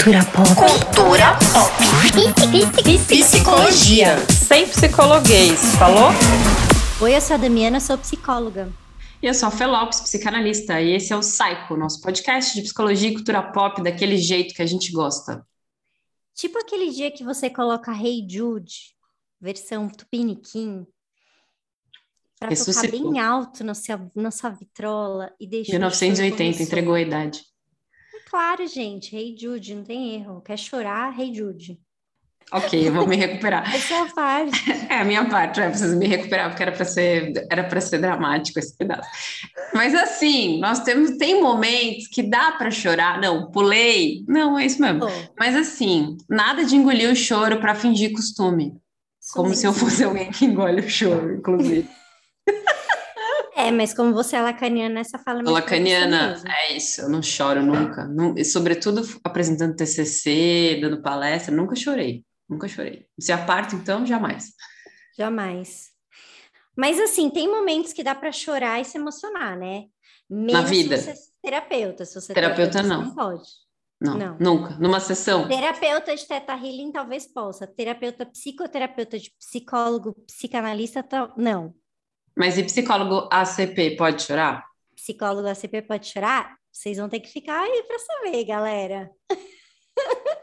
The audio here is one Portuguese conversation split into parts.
Cultura pop. Cultura pop. Psicologia. Sem psicologuês, falou? Oi, eu sou a Damiana, sou psicóloga. E eu sou a Felopes, psicanalista, e esse é o Psycho, nosso podcast de psicologia e cultura pop daquele jeito que a gente gosta. Tipo aquele dia que você coloca Hey Jude, versão Tupiniquim, para tocar bem alto no seu, na sua vitrola e deixa 1980, entregou a idade. Claro, gente, Hey Jude, não tem erro. Quer chorar, Hey Jude. Ok, eu vou me recuperar. Essa é a parte. É a minha parte, é, preciso me recuperar, porque era para ser, era para ser dramático esse pedaço. Mas assim, nós temos, tem momentos que dá para chorar. Não, pulei. Não, é isso mesmo. Oh. Mas assim, nada de engolir o choro para fingir costume. Como se eu fosse alguém que engole o choro, inclusive. É, mas como você é lacaniana, essa fala... Lacaniana, é isso, eu não choro nunca. Não, e sobretudo apresentando TCC, dando palestra, nunca chorei. Nunca chorei. Se aparto, então, jamais. Jamais. Mas, assim, tem momentos que dá para chorar e se emocionar, né? Mesmo Na vida. Se você é terapeuta. Se você terapeuta, terapeuta não. não pode. Não, não, nunca. Numa sessão. Terapeuta de teta healing talvez possa. Terapeuta, psicoterapeuta de psicólogo, psicanalista, não. Mas e psicólogo ACP pode chorar? Psicólogo ACP pode chorar? Vocês vão ter que ficar aí para saber, galera.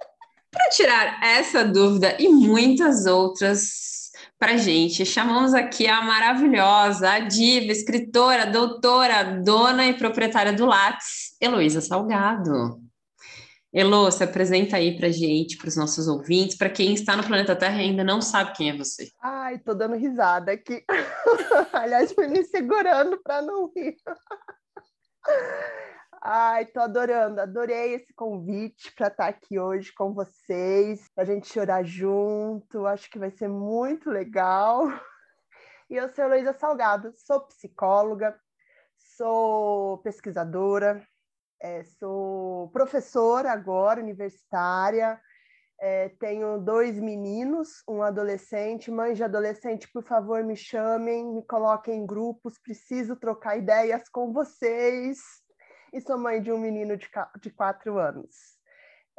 Para tirar essa dúvida e muitas outras para gente, chamamos aqui a maravilhosa, a diva, escritora, doutora, dona e proprietária do Lattes, Heloísa Salgado. Elo, se apresenta aí para gente, para os nossos ouvintes, para quem está no planeta Terra e ainda não sabe quem é você. Ai, tô dando risada aqui. Aliás, fui me segurando para não rir. Ai, tô adorando, adorei esse convite para estar aqui hoje com vocês, para a gente chorar junto, acho que vai ser muito legal. E eu sou Heloísa Salgado, sou psicóloga, sou pesquisadora, é, sou professora agora, universitária, é, tenho dois meninos, um adolescente. Mãe de adolescente, por favor, me chamem, me coloquem em grupos, preciso trocar ideias com vocês e sou mãe de um menino de, de quatro anos.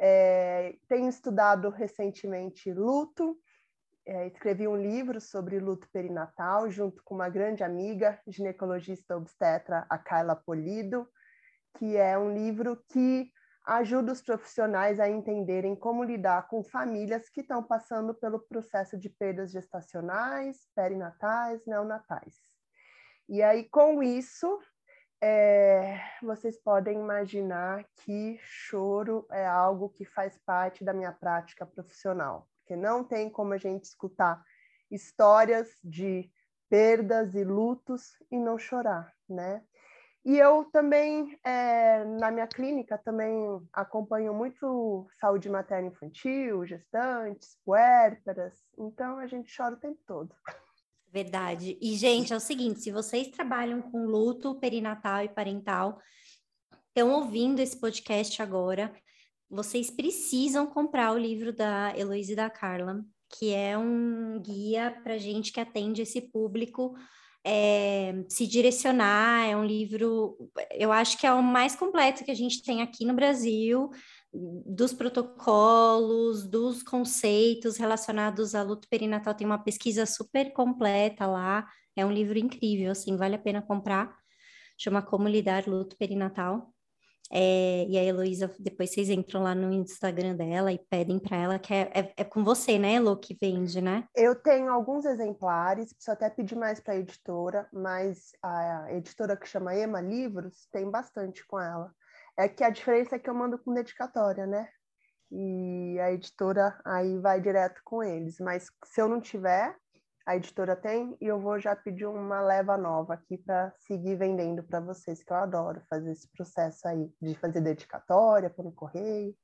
É, tenho estudado recentemente luto, é, escrevi um livro sobre luto perinatal junto com uma grande amiga, ginecologista obstetra, a Carla Polido, que é um livro que ajuda os profissionais a entenderem como lidar com famílias que estão passando pelo processo de perdas gestacionais, perinatais, neonatais. E aí, com isso, é, vocês podem imaginar que choro é algo que faz parte da minha prática profissional, porque não tem como a gente escutar histórias de perdas e lutos e não chorar, né? E eu também, é, na minha clínica, também acompanho muito saúde materna infantil, gestantes, puérperas, então a gente chora o tempo todo. Verdade. E, gente, é o seguinte: se vocês trabalham com luto perinatal e parental, estão ouvindo esse podcast agora, vocês precisam comprar o livro da Heloísa e da Carla, que é um guia para gente que atende esse público é, se direcionar. É um livro, eu acho que é o mais completo que a gente tem aqui no Brasil dos protocolos, dos conceitos relacionados à luto perinatal. Tem uma pesquisa super completa lá. É um livro incrível, assim, vale a pena comprar. Chama Como Lidar Luto Perinatal. É, e a Heloísa, depois vocês entram lá no Instagram dela e pedem para ela, que é, é, é, com você, né, Elo, que vende, né? Eu tenho alguns exemplares, preciso até pedir mais para a editora, mas a editora que chama Ema Livros tem bastante com ela. É que a diferença é que eu mando com dedicatória, né? E a editora aí vai direto com eles. Mas se eu não tiver, a editora tem e eu vou já pedir uma leva nova aqui para seguir vendendo para vocês, que eu adoro fazer esse processo aí de fazer dedicatória um correio.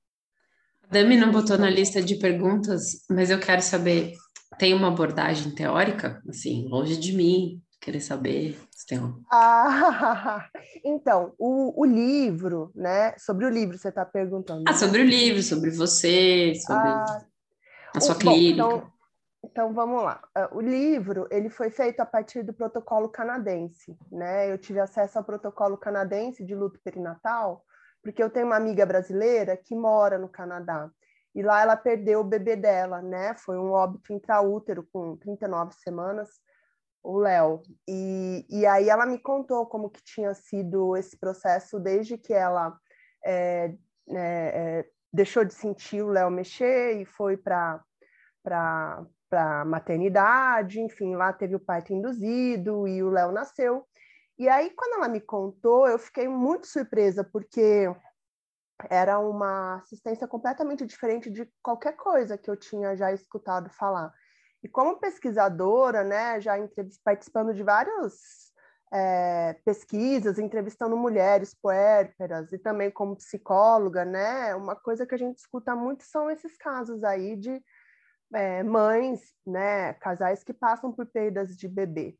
A Dami não botou na lista de perguntas, mas eu quero saber, tem uma abordagem teórica, assim, longe de mim, querer saber se tem um... Ah, então, o, o livro, né? Sobre o livro você está perguntando. Ah, né? sobre o livro, sobre você, sobre ah, a sua o, clínica. Bom, então, então, vamos lá. Ah, o livro ele foi feito a partir do protocolo canadense, né? Eu tive acesso ao protocolo canadense de luto perinatal porque eu tenho uma amiga brasileira que mora no Canadá. E lá ela perdeu o bebê dela, né? Foi um óbito intraútero com 39 semanas, o Léo. E, e aí ela me contou como que tinha sido esse processo desde que ela é, é, é, deixou de sentir o Léo mexer e foi para para maternidade, enfim, lá teve o parto induzido e o Léo nasceu. E aí, quando ela me contou, eu fiquei muito surpresa, porque era uma assistência completamente diferente de qualquer coisa que eu tinha já escutado falar. E como pesquisadora, né, já participando de várias é, pesquisas, entrevistando mulheres puérperas e também como psicóloga, né, uma coisa que a gente escuta muito são esses casos aí de é, mães, né, casais que passam por perdas de bebê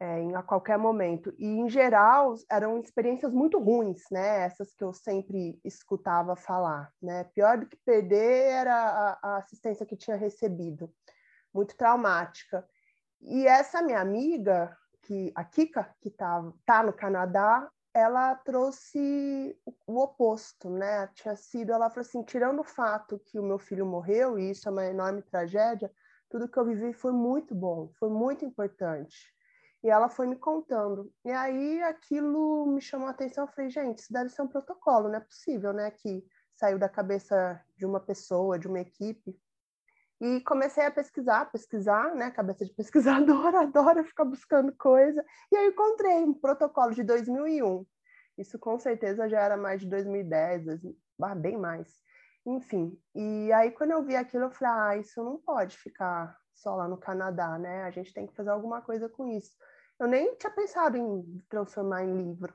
é, em, a qualquer momento. E, em geral, eram experiências muito ruins, né? Essas que eu sempre escutava falar, né? Pior do que perder era a, a assistência que tinha recebido, muito traumática. E essa minha amiga, que a Kika, que está tá no Canadá, ela trouxe o oposto, né? Tinha sido, ela falou assim, tirando o fato que o meu filho morreu, e isso é uma enorme tragédia, tudo que eu vivi foi muito bom, foi muito importante. E ela foi me contando. E aí aquilo me chamou a atenção. Eu falei, gente, isso deve ser um protocolo, não é possível, né? Que saiu da cabeça de uma pessoa, de uma equipe. E comecei a pesquisar, pesquisar, né? Cabeça de pesquisadora, adora ficar buscando coisa. E aí encontrei um protocolo de 2001. Isso com certeza já era mais de 2010, bem mais. Enfim, e aí quando eu vi aquilo, eu falei, ah, isso não pode ficar só lá no Canadá, né? A gente tem que fazer alguma coisa com isso. Eu nem tinha pensado em transformar em livro,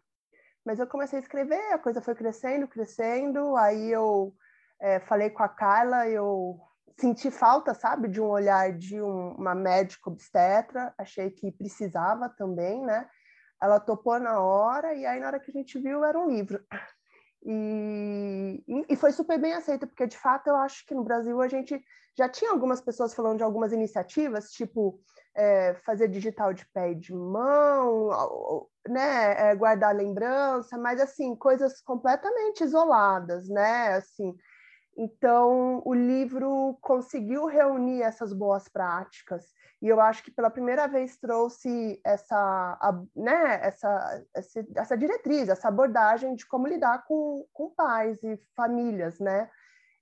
mas eu comecei a escrever, a coisa foi crescendo, crescendo. Aí eu é, falei com a Carla, eu senti falta, sabe, de um olhar de um, uma médica obstetra, achei que precisava também, né? Ela topou na hora, e aí na hora que a gente viu era um livro. E, e foi super bem aceita, porque de fato eu acho que no Brasil a gente já tinha algumas pessoas falando de algumas iniciativas, tipo é, fazer digital de pé e de mão, né, é, guardar lembrança, mas assim, coisas completamente isoladas, né? Assim, então, o livro conseguiu reunir essas boas práticas e eu acho que pela primeira vez trouxe essa, a, né, essa, essa, essa, diretriz, essa abordagem de como lidar com, com pais e famílias, né?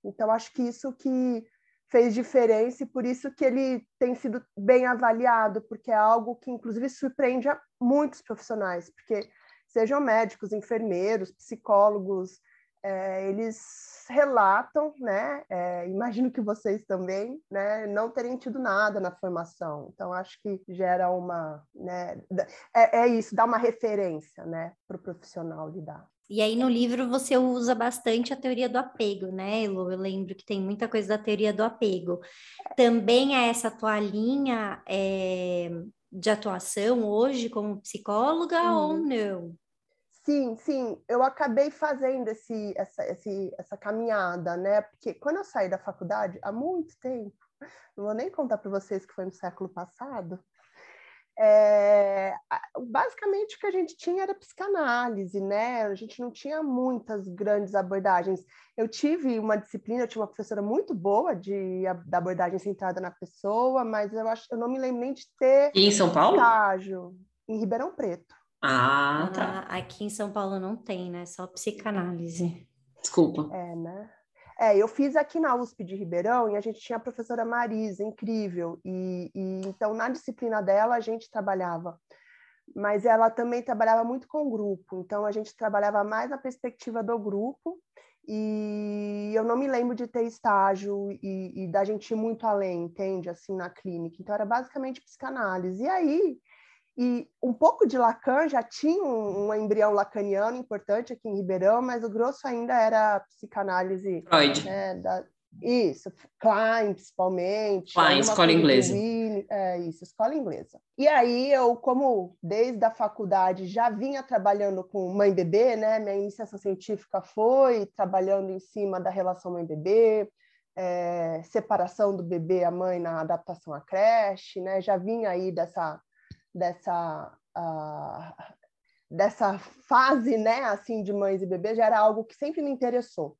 Então, acho que isso que fez diferença e por isso que ele tem sido bem avaliado, porque é algo que, inclusive, surpreende a muitos profissionais, porque sejam médicos, enfermeiros, psicólogos, é, eles relatam, né? É, imagino que vocês também, né? Não terem tido nada na formação. Então acho que gera uma, né? É, é isso, dá uma referência, né? Para o profissional lidar. E aí no livro você usa bastante a teoria do apego, né, Elo? Eu lembro que tem muita coisa da teoria do apego. Também é essa tua linha é, de atuação hoje como psicóloga hum. ou não? Sim, sim, eu acabei fazendo esse, essa, esse, essa caminhada, né? Porque quando eu saí da faculdade, há muito tempo, não vou nem contar para vocês que foi no século passado, é, basicamente o que a gente tinha era psicanálise, né? A gente não tinha muitas grandes abordagens. Eu tive uma disciplina, eu tinha uma professora muito boa de, da abordagem centrada na pessoa, mas eu acho eu não me lembro nem de ter e em São Paulo? estágio em Ribeirão Preto. Ah, tá. Ah, aqui em São Paulo não tem, né? Só psicanálise. Desculpa. É, né? É, eu fiz aqui na USP de Ribeirão e a gente tinha a professora Marisa, incrível. E, e então, na disciplina dela, a gente trabalhava. Mas ela também trabalhava muito com o grupo. Então, a gente trabalhava mais na perspectiva do grupo. E eu não me lembro de ter estágio e, e da gente ir muito além, entende? Assim, na clínica. Então, era basicamente psicanálise. E aí e um pouco de Lacan já tinha um, um, embrião lacaniano importante aqui em Ribeirão, mas o grosso ainda era psicanálise. Freud. Né, da, isso, Klein, principalmente. Klein, escola inglesa. é, isso, escola inglesa. E aí eu, como desde a faculdade já vinha trabalhando com mãe-bebê, né? Minha iniciação científica foi trabalhando em cima da relação mãe-bebê, é, separação do bebê a mãe na adaptação à creche, né? Já vinha aí dessa dessa uh, dessa fase, né, assim, de mães e bebês, já era algo que sempre me interessou.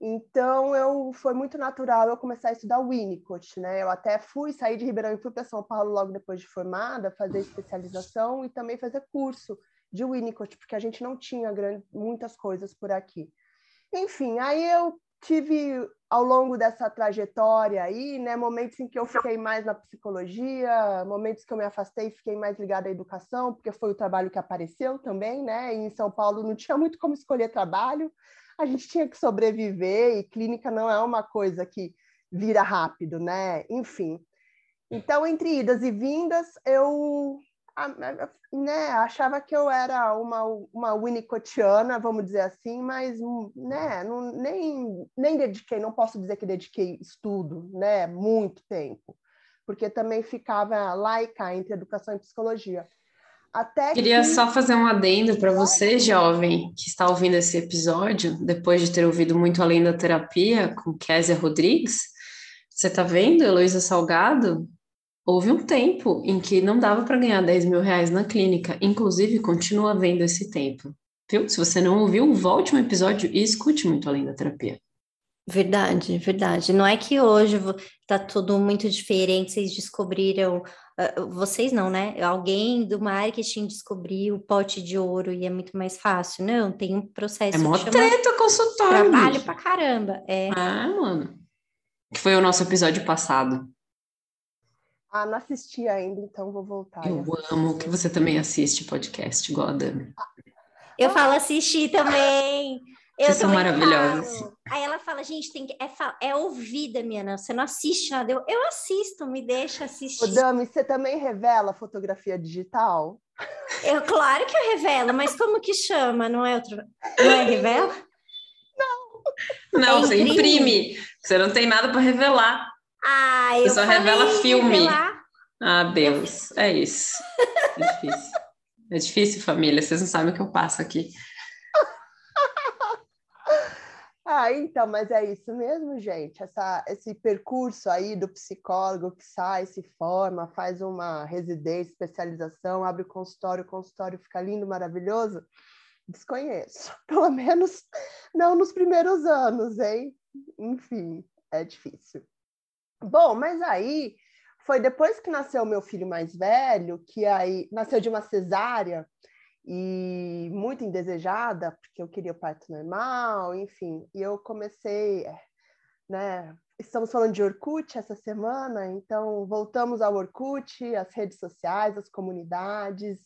Então, eu foi muito natural eu começar a estudar Winnicott, né? Eu até fui sair de Ribeirão e fui para São Paulo logo depois de formada, fazer especialização e também fazer curso de Winnicott, porque a gente não tinha grande, muitas coisas por aqui. Enfim, aí eu tive ao longo dessa trajetória aí, né, momentos em que eu fiquei mais na psicologia, momentos que eu me afastei fiquei mais ligada à educação, porque foi o trabalho que apareceu também, né? E em São Paulo não tinha muito como escolher trabalho, a gente tinha que sobreviver e clínica não é uma coisa que vira rápido, né? Enfim. Então, entre idas e vindas, eu né, achava que eu era uma, uma winnicottiana, vamos dizer assim, mas né, não, nem, nem dediquei, não posso dizer que dediquei estudo, né, muito tempo, porque também ficava laica entre educação e psicologia. Até Queria que... só fazer um adendo para você, jovem, que está ouvindo esse episódio, depois de ter ouvido muito além da terapia com Késia Rodrigues. Você está vendo, Heloísa Salgado? Houve um tempo em que não dava para ganhar 10 mil reais na clínica, inclusive continua vendo esse tempo. Viu? Se você não ouviu, volte um episódio e escute muito além da terapia. Verdade, verdade. Não é que hoje está tudo muito diferente, vocês descobriram, uh, vocês não, né? Alguém do marketing descobriu o pote de ouro e é muito mais fácil. Não, tem um processo. É mó treta consultório. Trabalho pra caramba. É. Ah, mano. Que foi o nosso episódio passado. Ah, não assisti ainda, então vou voltar. Eu amo que você também assiste podcast, igual a Dani. Eu falo assistir também. Eu Vocês são maravilhosos. Aí ela fala, gente, tem que, é, é ouvida, minha não. Você não assiste nada. Eu, eu assisto, me deixa assistir. Ô, Dami, você também revela fotografia digital? Eu, claro que eu revelo, mas como que chama? Não é outro. Não é revela? Não. Não, é você imprime. Você não tem nada para revelar. Ah, eu Você só revela filme. Revelar. Ah, Deus, é isso. É difícil. É difícil, família. Vocês não sabem o que eu passo aqui. Ah, então, mas é isso mesmo, gente. Essa, esse percurso aí do psicólogo que sai, se forma, faz uma residência, especialização, abre consultório, o consultório fica lindo, maravilhoso. Desconheço. Pelo menos não nos primeiros anos, hein? Enfim, é difícil. Bom, mas aí foi depois que nasceu meu filho mais velho, que aí nasceu de uma cesárea e muito indesejada, porque eu queria o parto normal, enfim. E eu comecei, né? Estamos falando de Orkut essa semana, então voltamos ao Orkut, as redes sociais, as comunidades.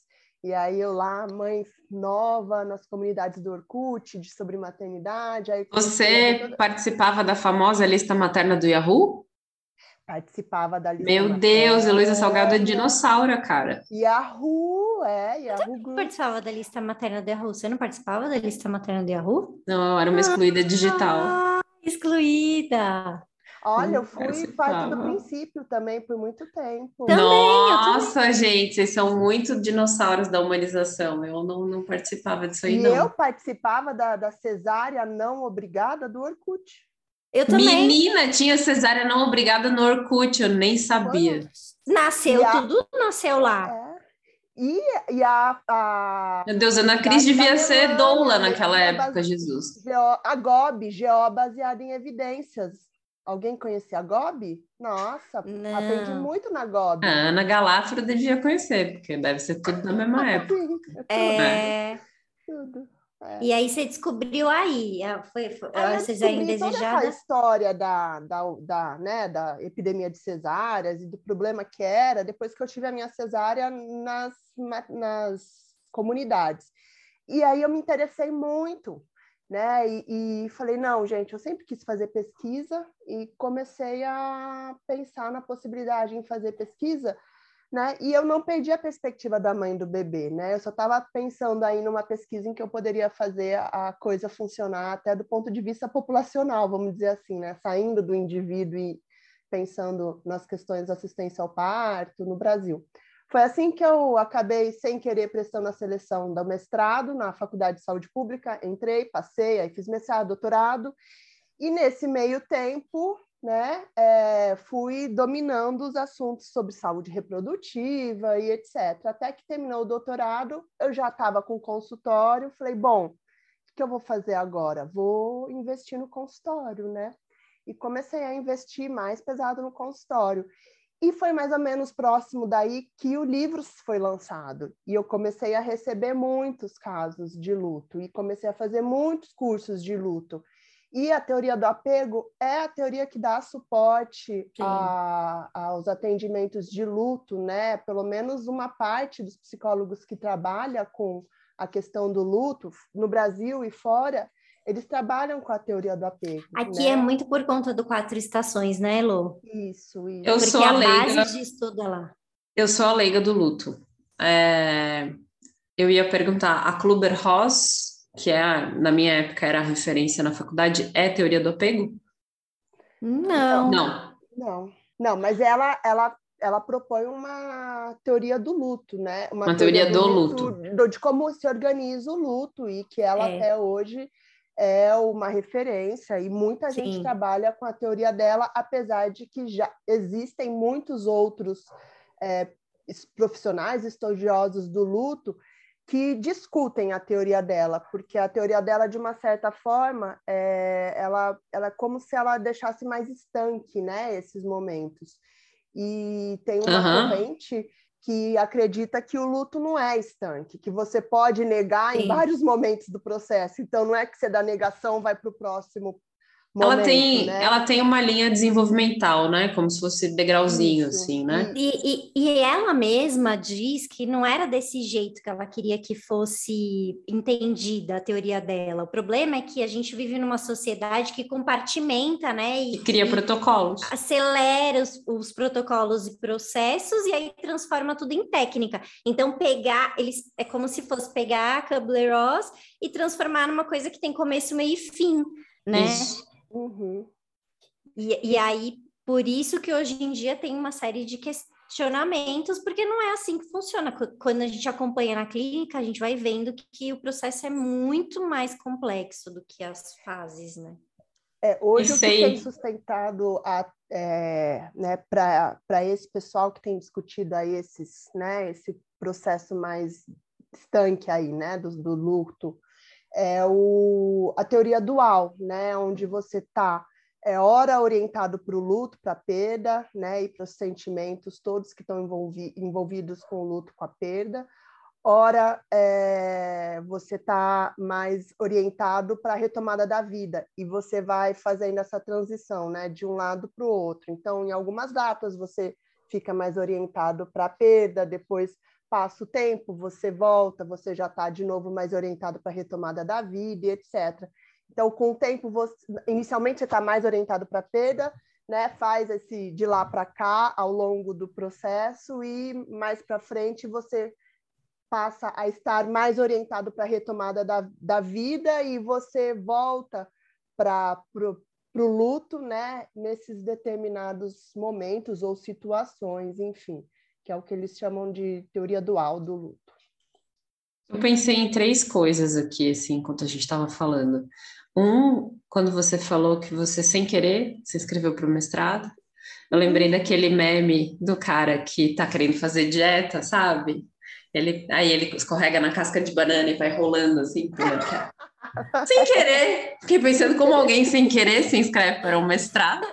E aí eu lá, mãe nova nas comunidades do Orkut, de sobre maternidade. Aí Você toda... participava da famosa lista materna do Yahoo? Participava da lista Meu. Deus, Heloísa Salgado é dinossauro, cara. Yahoo, é, Yahoo Você participava da lista materna do Yahoo? Você não participava da lista materna do Yahoo? Não, eu era uma excluída digital. Ah, excluída! Olha, eu fui parte do princípio também por muito tempo. Também, Nossa, gente, vocês são muito dinossauros da humanização. Eu não, não participava disso aí, e não. eu participava da, da cesárea não obrigada do Orkut. Eu também. Menina, tinha cesárea não obrigada no Orkut, eu nem sabia. Nasceu, a... tudo nasceu lá. É. E, e a, a, Meu Deus, Ana Cris devia ser doula naquela época, base... Jesus. A GOB, GO baseada em evidências. Alguém conhecia a GOB? Nossa, Não. aprendi muito na GOB. A Ana Galafra devia conhecer, porque deve ser tudo na mesma época. É... tudo. É. E aí você descobriu aí, foi, foi Aí a eu cesárea descobri toda indesejada? essa história da, da, da, né, da epidemia de cesáreas e do problema que era depois que eu tive a minha cesárea nas, nas comunidades. E aí eu me interessei muito, né? E, e falei, não, gente, eu sempre quis fazer pesquisa e comecei a pensar na possibilidade em fazer pesquisa né? E eu não perdi a perspectiva da mãe do bebê, né? Eu só estava pensando aí numa pesquisa em que eu poderia fazer a coisa funcionar até do ponto de vista populacional, vamos dizer assim, né? Saindo do indivíduo e pensando nas questões de assistência ao parto no Brasil. Foi assim que eu acabei, sem querer, prestando a seleção do mestrado na Faculdade de Saúde Pública. Entrei, passei, aí fiz mestrado, doutorado. E nesse meio tempo, né, é, fui dominando os assuntos sobre saúde reprodutiva e etc. Até que terminou o doutorado, eu já estava com consultório, falei, bom, o que eu vou fazer agora? Vou investir no consultório, né? E comecei a investir mais pesado no consultório. E foi mais ou menos próximo daí que o livro foi lançado. E eu comecei a receber muitos casos de luto e comecei a fazer muitos cursos de luto. E a teoria do apego é a teoria que dá suporte a, aos atendimentos de luto, né? Pelo menos uma parte dos psicólogos que trabalha com a questão do luto no Brasil e fora, eles trabalham com a teoria do apego. Aqui né? é muito por conta do quatro estações, né, Elo? Isso, isso. Eu Porque sou a a leiga. base de estudo é lá. Eu sou a leiga do luto. É, Eu ia perguntar, a Kluber-Ross, que é, a- na minha época era a referência na faculdade, é teoria do apego? Não. Não. Não, não, mas ela, ela, ela propõe uma teoria do luto, né? Uma teoria do luto. do- de como se organiza o luto e que ela É. até hoje é uma referência e muita gente Sim. trabalha com a teoria dela, apesar de que já existem muitos outros é, profissionais estudiosos do luto que discutem a teoria dela, porque a teoria dela, de uma certa forma, é, ela, ela é como se ela deixasse mais estanque, né, esses momentos. E tem uma Aham. corrente que acredita que o luto não é estanque, que você pode negar em Sim. vários momentos do processo. Então, não é que você da negação vai para o próximo Ela tem, né? ela tem uma linha desenvolvimental, né? Como se fosse degrauzinho, Isso, assim, né? E, e, e ela mesma diz que não era desse jeito que ela queria que fosse entendida a teoria dela. O problema é que a gente vive numa sociedade que compartimenta, né? E cria e protocolos. acelera os, os protocolos e processos e aí transforma tudo em técnica. Então, pegar, eles é como se fosse pegar a Kubler-Ross e transformar numa coisa que tem começo, meio e fim, né? Isso. Uhum. E, e aí, por isso que hoje em dia tem uma série de questionamentos, porque não é assim que funciona. Qu- Quando a gente acompanha na clínica, a gente vai vendo que, que o processo é muito mais complexo do que as fases, né? É, hoje Isso o que aí. tem sustentado é, né, para esse pessoal que tem discutido aí esses, né, esse processo mais estanque aí, né, do, do luto, é o, a teoria dual, né, onde você está é, ora orientado para o luto, para a perda, né, e para os sentimentos todos que estão envolvi envolvidos com o luto, com a perda, ora é, você está mais orientado para a retomada da vida e você vai fazendo essa transição, né, de um lado para o outro. Então, em algumas datas você fica mais orientado para a perda, depois passa o tempo, você volta, você já está de novo mais orientado para a retomada da vida, etc. Então, com o tempo, você, inicialmente você está mais orientado para a perda, né, faz esse de lá para cá ao longo do processo e mais para frente você passa a estar mais orientado para a retomada da, da vida e você volta para o luto, né, nesses determinados momentos ou situações, enfim, que é o que eles chamam de teoria dual do luto. Eu pensei em três coisas aqui, assim, enquanto a gente estava falando. Um, quando você falou que você, sem querer, se inscreveu para o mestrado, eu lembrei daquele meme do cara que tá querendo fazer dieta, sabe? Ele, aí ele escorrega na casca de banana e vai rolando assim. por- sem querer. Fiquei pensando como alguém sem querer se inscreve para um mestrado.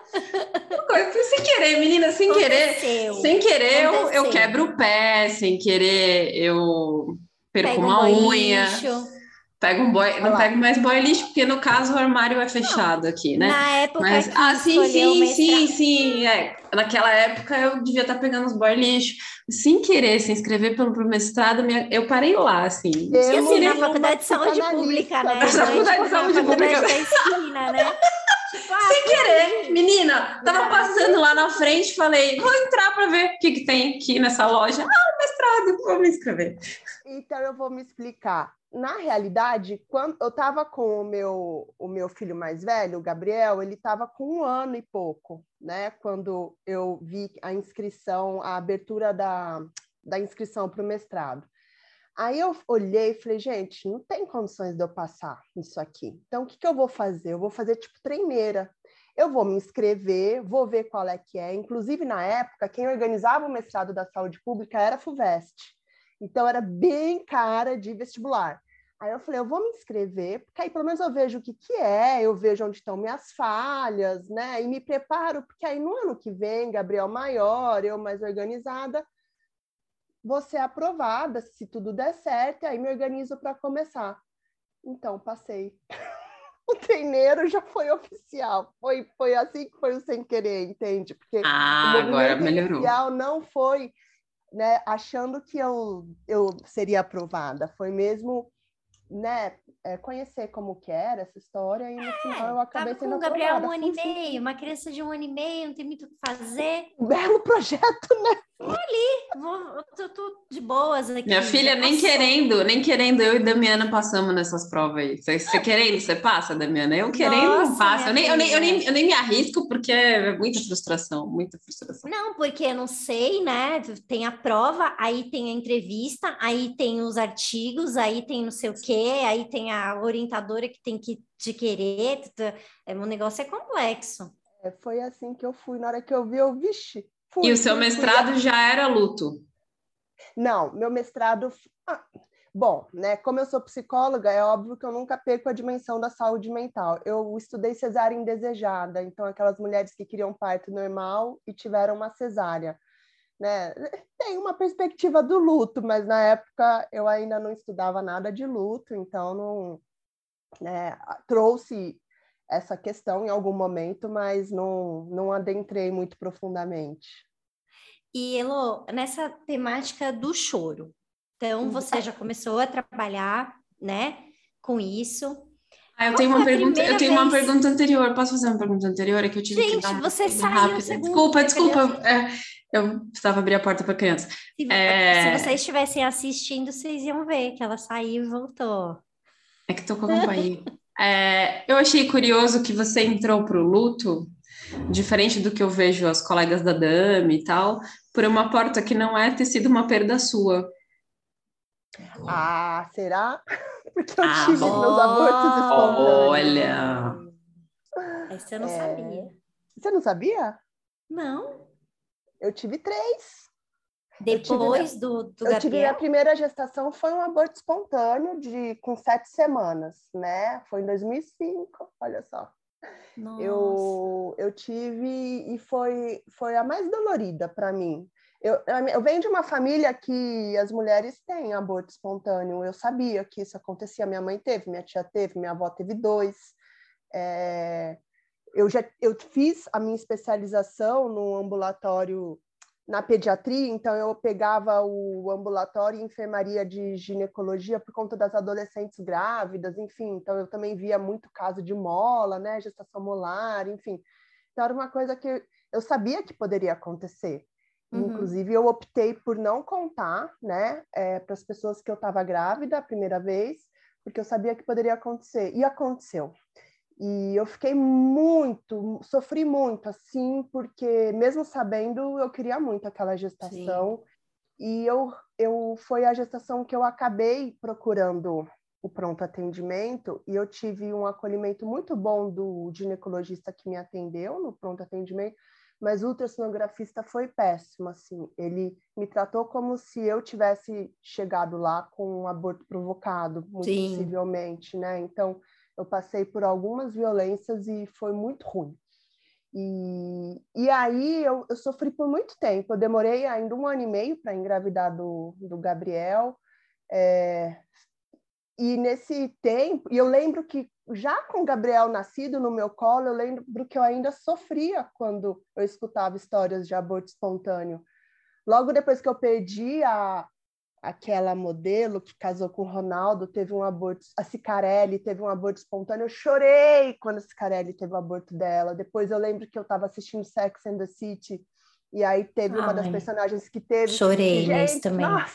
Sem querer, menina, sem querer. Aconteceu. Sem querer, eu, eu quebro o pé, sem querer, eu perco um uma unha, lixo. Pego um boy, não lá. pego mais boy lixo, porque no caso o armário é fechado aqui, né? Na época Mas, ah, sim, sim, sim, sim, é. Naquela época eu devia estar pegando os boy lixo. Sem querer se inscrever pelo pro mestrado, minha- eu parei lá, assim. E Temos assim, na uma faculdade de saúde pública, né? né? Não é, Faculdade de tipo, na saúde pública. da esquina, né? Tipo, ah, Sem querer, menina, tava passando lá na frente, falei, vou entrar para ver o que, que tem aqui nessa loja. Ah, mestrado, vou me inscrever. Então eu vou me explicar. Na realidade, quando eu estava com o meu, o meu filho mais velho, o Gabriel, ele estava com um ano e pouco, né? Quando eu vi a inscrição, a abertura da, da inscrição para o mestrado. Aí eu olhei e falei, gente, não tem condições de eu passar isso aqui. Então, o que, que eu vou fazer? Eu vou fazer tipo treineira. eu vou me inscrever, vou ver qual é que é. Inclusive, na época, quem organizava o mestrado da saúde pública era a FUVEST. Então, era bem cara de vestibular. Aí eu falei, eu vou me inscrever, porque aí pelo menos eu vejo o que, que é, eu vejo onde estão minhas falhas, né? E me preparo, porque aí no ano que vem, Gabriel maior, eu mais organizada, vou ser aprovada, se tudo der certo, aí me organizo para começar. Então, passei. o treineiro já foi oficial. Foi, foi assim que foi o sem querer, entende? Porque ah, agora melhorou. inicial não foi né, achando que eu, eu seria aprovada. Foi mesmo né, é, conhecer como que era essa história e no é, final eu acabei tava sendo com o Gabriel um ano e meio, uma criança de um ano e meio, não tem muito o que fazer. Belo projeto, né? Vou ali, vou, tô, tô de boas aqui. Minha filha nem querendo, nem querendo, eu e Damiana passamos nessas provas aí. Você, você querendo, você passa, Damiana? Eu querendo, Nossa, não passa. Eu nem, eu, nem, eu, nem, eu nem me arrisco porque é muita frustração, muita frustração. Não, porque eu não sei, né? Tem a prova, aí tem a entrevista, aí tem os artigos, aí tem não sei o quê, aí tem a orientadora que tem que te querer. É, o negócio é complexo. É, foi assim que eu fui. Na hora que eu vi, eu, vixe, Fui, e o seu mestrado fui... já era luto? Não, meu mestrado. Ah, bom, né? Como eu sou psicóloga, é óbvio que eu nunca perco a dimensão da saúde mental. Eu estudei cesárea indesejada, então aquelas mulheres que queriam parto normal e tiveram uma cesárea. Né? Tem uma perspectiva do luto, mas na época eu ainda não estudava nada de luto, então não né, trouxe essa questão em algum momento, mas não, não adentrei muito profundamente. E, Elo, nessa temática do choro, então uhum. você já começou a trabalhar, né, com isso. Ah, eu tenho uma pergunta, eu tenho vez... uma pergunta anterior. Posso fazer uma pergunta anterior? É que eu tive Gente, que dar uma você saiu segundo, Desculpa, desculpa. É, eu precisava abrir a porta para criança. Se, é... se vocês estivessem assistindo, vocês iam ver que ela saiu e voltou. É que estou com a companhia. É, eu achei curioso que você entrou para o luto, diferente do que eu vejo as colegas da Dami e tal, por uma porta que não é ter sido uma perda sua. Ah, será? Porque eu ah, tive bom. meus abortos espontâneos. Olha! Essa eu não é... sabia. Você não sabia? Não. Eu tive três. Depois tive, do, do Eu tive a primeira gestação foi um aborto espontâneo de com sete semanas, né? Foi em 2005, olha só. Nossa. Eu, eu tive e foi, foi a mais dolorida para mim. Eu, eu venho de uma família que as mulheres têm aborto espontâneo. Eu sabia que isso acontecia. Minha mãe teve, minha tia teve, minha avó teve dois. É, eu já eu fiz a minha especialização no ambulatório na pediatria, então eu pegava o ambulatório e enfermaria de ginecologia por conta das adolescentes grávidas, enfim, então eu também via muito caso de mola, né, gestação molar, enfim. Então era uma coisa que eu sabia que poderia acontecer. Uhum. Inclusive eu optei por não contar, né, é, para as pessoas que eu estava grávida a primeira vez, porque eu sabia que poderia acontecer e aconteceu. E eu fiquei muito, sofri muito, assim, porque mesmo sabendo, eu queria muito aquela gestação. Sim. E eu, eu foi a gestação que eu acabei procurando o pronto atendimento e eu tive um acolhimento muito bom do ginecologista que me atendeu no pronto atendimento, mas o ultrassonografista foi péssimo, assim, ele me tratou como se eu tivesse chegado lá com um aborto provocado, muito Sim. possivelmente, né? Então, eu passei por algumas violências e foi muito ruim. E, e aí eu, eu sofri por muito tempo. Eu demorei ainda um ano e meio para engravidar do, do Gabriel. É, e nesse tempo, e eu lembro que já com o Gabriel nascido no meu colo, eu lembro que eu ainda sofria quando eu escutava histórias de aborto espontâneo. Logo depois que eu perdi a, aquela modelo que casou com o Ronaldo teve um aborto, a Cicarelli teve um aborto espontâneo. Eu chorei quando a Cicarelli teve o aborto dela. Depois eu lembro que eu estava assistindo Sex and the City e aí teve Ai, uma das personagens que teve. Chorei nesse também. Nossa,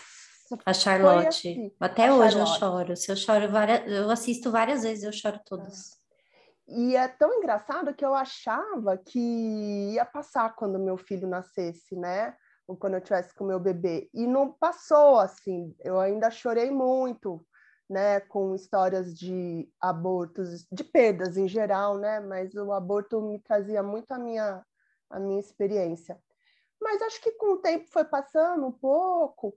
a Charlotte. Assim, Até a hoje Charlotte. eu choro. Se eu choro várias, eu assisto várias vezes, eu choro todas. E é tão engraçado que eu achava que ia passar quando meu filho nascesse, né? Quando eu tivesse com meu bebê. E não passou assim, eu ainda chorei muito, né, com histórias de abortos, de perdas em geral, né, mas o aborto me trazia muito a minha, a minha experiência. Mas acho que com o tempo foi passando um pouco,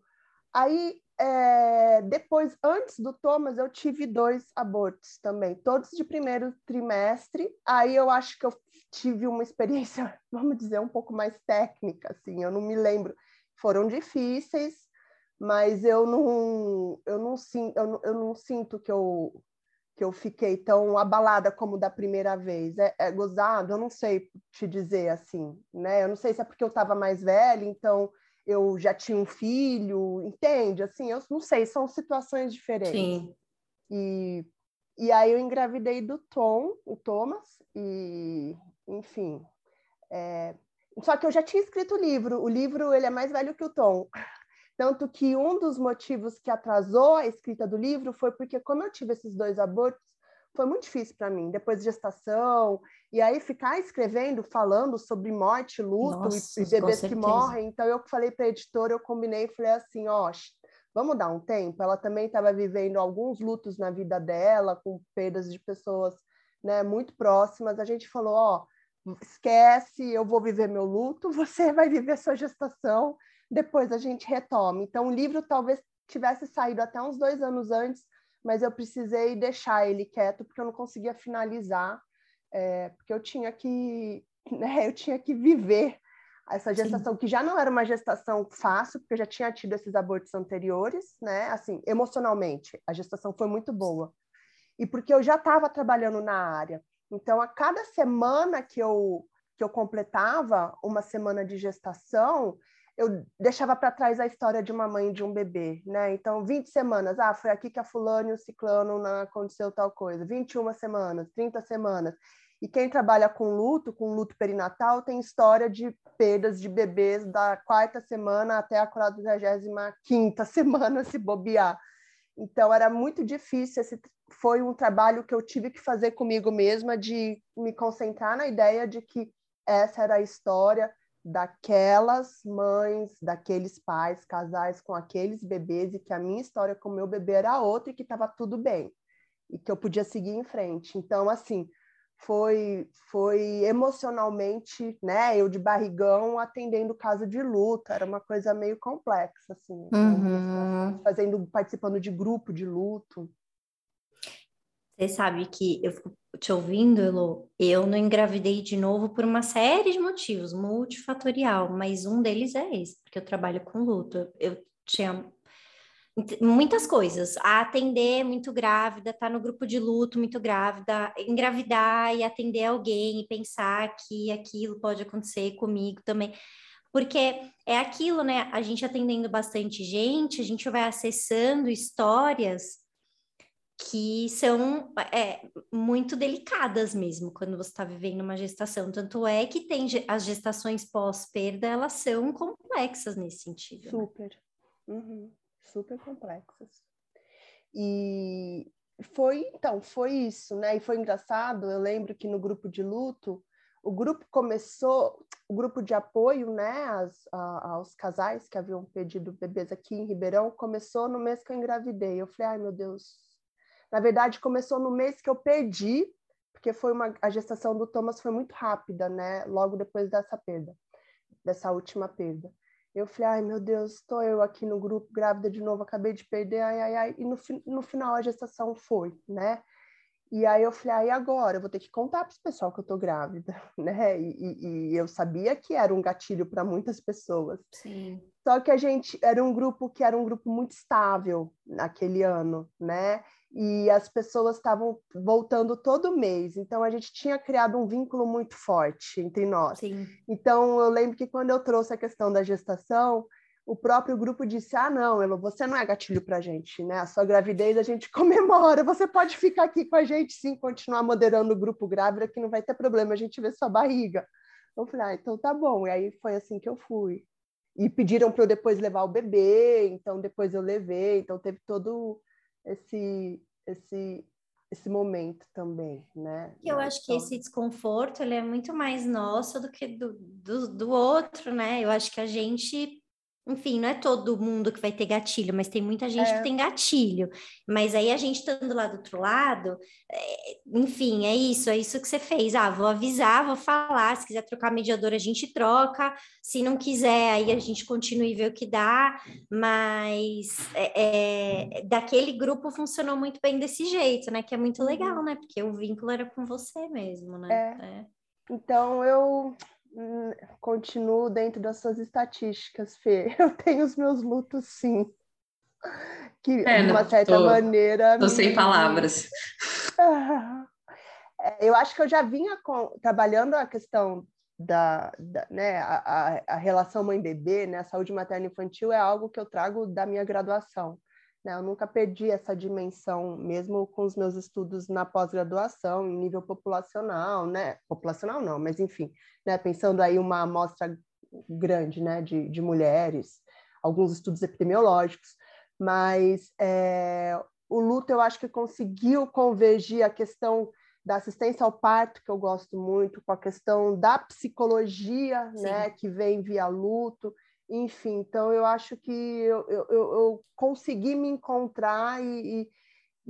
aí é, depois, antes do Thomas, eu tive dois abortos também, todos de primeiro trimestre. Aí eu acho que eu tive uma experiência, vamos dizer, um pouco mais técnica, assim, eu não me lembro. Foram difíceis, mas eu não, eu não, eu não, eu não sinto que eu, que eu fiquei tão abalada como da primeira vez. É, é gozado? Eu não sei te dizer assim, né? Eu não sei se é porque eu estava mais velha, então eu já tinha um filho, entende? Assim, eu não sei, são situações diferentes. Sim. E, e aí eu engravidei do Tom, o Thomas, e enfim. É... Só que eu já tinha escrito o livro. O livro ele é mais velho que o Tom. Tanto que um dos motivos que atrasou a escrita do livro foi porque, como eu tive esses dois abortos, foi muito difícil para mim, depois de gestação, e aí ficar escrevendo, falando sobre morte, luto Nossa, e, e bebês que morrem. Então eu falei para a editora, eu combinei, falei assim, ó, vamos dar um tempo. Ela também estava vivendo alguns lutos na vida dela, com perdas de pessoas, né, muito próximas. A gente falou, ó, esquece, eu vou viver meu luto, você vai viver sua gestação, depois a gente retoma. Então o livro talvez tivesse saído até uns dois anos antes mas eu precisei deixar ele quieto porque eu não conseguia finalizar, é, porque eu tinha que, né, eu tinha que viver essa gestação Sim. que já não era uma gestação fácil, porque eu já tinha tido esses abortos anteriores, né? Assim, emocionalmente, a gestação foi muito boa. E porque eu já estava trabalhando na área. Então, a cada semana que eu que eu completava uma semana de gestação, eu deixava para trás a história de uma mãe de um bebê, né? Então, 20 semanas, ah, foi aqui que a fulano e o ciclano não aconteceu tal coisa. 21 semanas, 30 semanas. E quem trabalha com luto, com luto perinatal, tem história de perdas de bebês da quarta semana até a 45 semana, se bobear. Então, era muito difícil. Esse foi um trabalho que eu tive que fazer comigo mesma, de me concentrar na ideia de que essa era a história, daquelas mães, daqueles pais, casais com aqueles bebês e que a minha história com o meu bebê era outra e que estava tudo bem e que eu podia seguir em frente. Então, assim, foi foi emocionalmente, né, eu de barrigão atendendo caso de luta, era uma coisa meio complexa assim, uhum. fazendo participando de grupo de luto. Você sabe que eu fico te ouvindo, Elo, eu não engravidei de novo por uma série de motivos, multifatorial, mas um deles é esse, porque eu trabalho com luto. Eu tinha muitas coisas, a atender muito grávida, tá no grupo de luto muito grávida, engravidar e atender alguém e pensar que aquilo pode acontecer comigo também. Porque é aquilo, né? A gente atendendo bastante gente, a gente vai acessando histórias que são é, muito delicadas mesmo quando você está vivendo uma gestação. Tanto é que tem as gestações pós-perda, elas são complexas nesse sentido. Né? Super, uhum. super complexas. E foi, então, foi isso, né? E foi engraçado, eu lembro que no grupo de luto, o grupo começou, o grupo de apoio, né, as, a, aos casais que haviam pedido bebês aqui em Ribeirão, começou no mês que eu engravidei. Eu falei, ai meu Deus, na verdade, começou no mês que eu perdi, porque foi uma, a gestação do Thomas foi muito rápida, né? Logo depois dessa perda, dessa última perda. Eu falei, ai meu Deus, estou eu aqui no grupo grávida de novo, acabei de perder, ai, ai, ai. E no, no final a gestação foi, né? E aí eu falei, ah, e agora? Eu vou ter que contar para o pessoal que eu tô grávida, né? E, e, e eu sabia que era um gatilho para muitas pessoas. Sim. Só que a gente era um grupo que era um grupo muito estável naquele ano, né? E as pessoas estavam voltando todo mês, então a gente tinha criado um vínculo muito forte entre nós. Sim. Então eu lembro que quando eu trouxe a questão da gestação, o próprio grupo disse: Ah, não, Elo, você não é gatilho para a gente, né? A sua gravidez a gente comemora, você pode ficar aqui com a gente sim, continuar moderando o grupo grávida, que não vai ter problema, a gente vê sua barriga. Eu falei: Ah, então tá bom. E aí foi assim que eu fui. E pediram para eu depois levar o bebê, então depois eu levei, então teve todo esse esse esse momento também, né? Eu acho que esse desconforto ele é muito mais nosso do que do, do, do outro, né? Eu acho que a gente enfim, não é todo mundo que vai ter gatilho, mas tem muita gente É. que tem gatilho. Mas aí a gente estando lá do outro lado, é, enfim, é isso, é isso que você fez. Ah, vou avisar, vou falar. Se quiser trocar mediador, a gente troca. Se não quiser, aí a gente continua e vê o que dá. Mas é, é, daquele grupo funcionou muito bem desse jeito, né? Que é muito legal, né? Porque o vínculo era com você mesmo, né? É. Então eu continuo dentro das suas estatísticas, Fê. Eu tenho os meus lutos, sim. Que, É, de uma certa tô- maneira. Tô sem palavras. É, Eu acho que eu já vinha com- trabalhando a questão da, da- né, a, a- a relação mãe-bebê, né, a saúde materna infantil é algo que eu trago da minha graduação. Né? Eu nunca perdi essa dimensão, mesmo com os meus estudos na pós-graduação, em nível populacional, né? Populacional não, mas enfim, né? Pensando aí uma amostra grande, né, de, de mulheres, alguns estudos epidemiológicos, mas é, o luto eu acho que conseguiu convergir a questão da assistência ao parto, que eu gosto muito, com a questão da psicologia, né, que vem via luto, enfim, então eu acho que eu, eu, eu- eu consegui me encontrar e, e,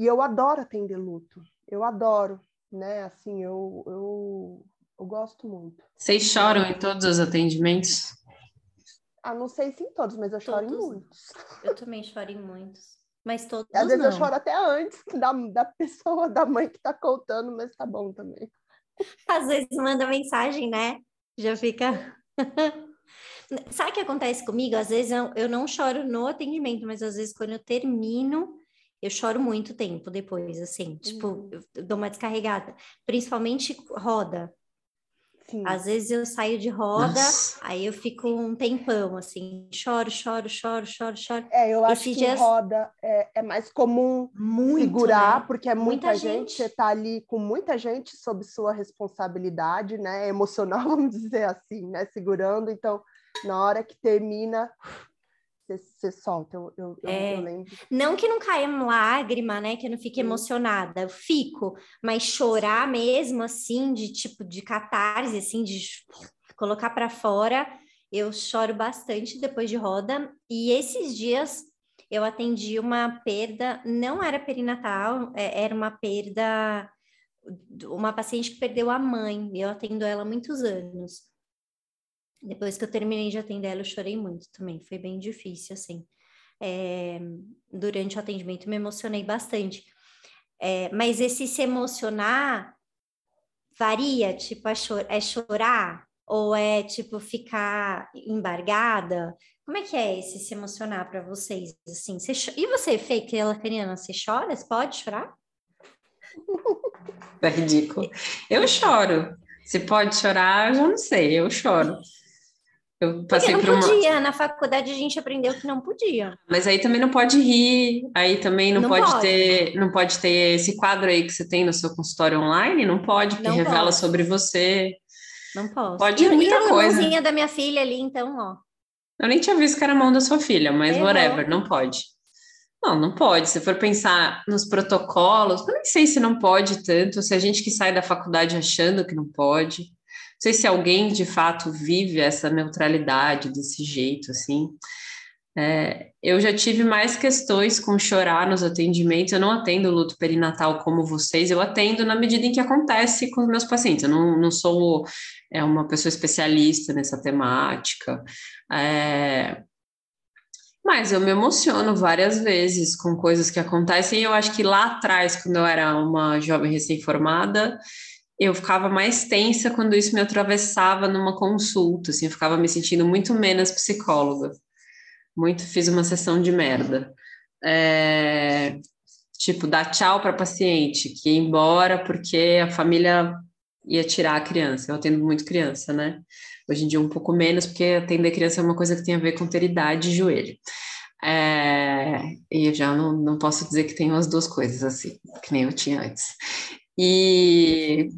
e eu adoro atender luto, eu adoro, né, assim, eu, eu, eu gosto muito. Vocês choram em todos os atendimentos? Ah, não sei se em todos, mas eu choro em Todos. muitos. Eu também choro em muitos. Mas todos Às vezes não. eu choro até antes da, da pessoa, da mãe que tá contando, mas tá bom também. Às vezes manda mensagem, né? Já fica. Sabe o que acontece comigo? Às vezes eu, eu não choro no atendimento, mas às vezes quando eu termino, eu choro muito tempo depois, assim. Tipo, Uhum. eu, dou uma descarregada. Principalmente roda. Sim. Às vezes eu saio de roda, Nossa. aí eu fico um tempão, assim. Choro, choro, choro, choro, choro. É, eu acho Esses que dias- roda é, é mais comum Muito, segurar, né? porque é muita, Muita gente. você tá ali com muita gente sob sua responsabilidade, né? Emocional, vamos dizer assim, né? Segurando, então, na hora que termina, você, solta. Eu, eu, É. eu lembro. Não que não caia uma lágrima, né? Que eu não fique emocionada, eu fico, mas chorar mesmo, assim, de tipo, de catarse, assim, de colocar para fora, eu choro bastante depois de roda. E esses dias eu atendi uma perda, não era perinatal, é- era uma perda, uma paciente que perdeu a mãe, eu atendo ela há muitos anos. Depois que eu terminei de atender ela, eu chorei muito também, foi bem difícil, assim é, durante o atendimento, me emocionei bastante. É, mas esse se emocionar varia, tipo, é, cho- é chorar ou é tipo ficar embargada? Como é que é esse se emocionar para vocês? Assim, Você e você, Fê, que é lacaniana, você chora? Você pode chorar? É ridículo. Eu choro. Se pode chorar, eu já não sei, eu choro. Eu Porque passei não por uma. podia, na faculdade a gente aprendeu que não podia. Mas aí também não pode rir, aí também não, Não pode, pode. ter, não pode ter esse quadro aí que você tem no seu consultório online, não pode, porque Não revela pode. sobre você. Não posso. Pode e, muita e a coisa. mãozinha da minha filha ali, então, ó. Eu nem tinha visto que era a mão da sua filha, mas Errou. whatever, não pode. Não, não pode. Se for pensar nos protocolos, eu nem sei se não pode tanto, se a gente que sai da faculdade achando que não pode. Sei se alguém de fato vive essa neutralidade desse jeito, assim. É, eu já tive mais questões com chorar nos atendimentos. Eu não atendo luto perinatal como vocês, eu atendo na medida em que acontece com os meus pacientes. Eu não, não sou é, uma pessoa especialista nessa temática. É, mas eu me emociono várias vezes com coisas que acontecem. Eu acho que lá atrás, quando eu era uma jovem recém-formada, eu ficava mais tensa quando isso me atravessava numa consulta, assim, eu ficava me sentindo muito menos psicóloga. Muito fiz uma sessão de merda. É, tipo, dar tchau para paciente, que ia embora porque a família ia tirar a criança. Eu atendo muito criança, né? Hoje em dia um pouco menos, porque atender criança é uma coisa que tem a ver com ter idade e joelho. É, e eu já não, não posso dizer que tenho as duas coisas assim, que nem eu tinha antes. E,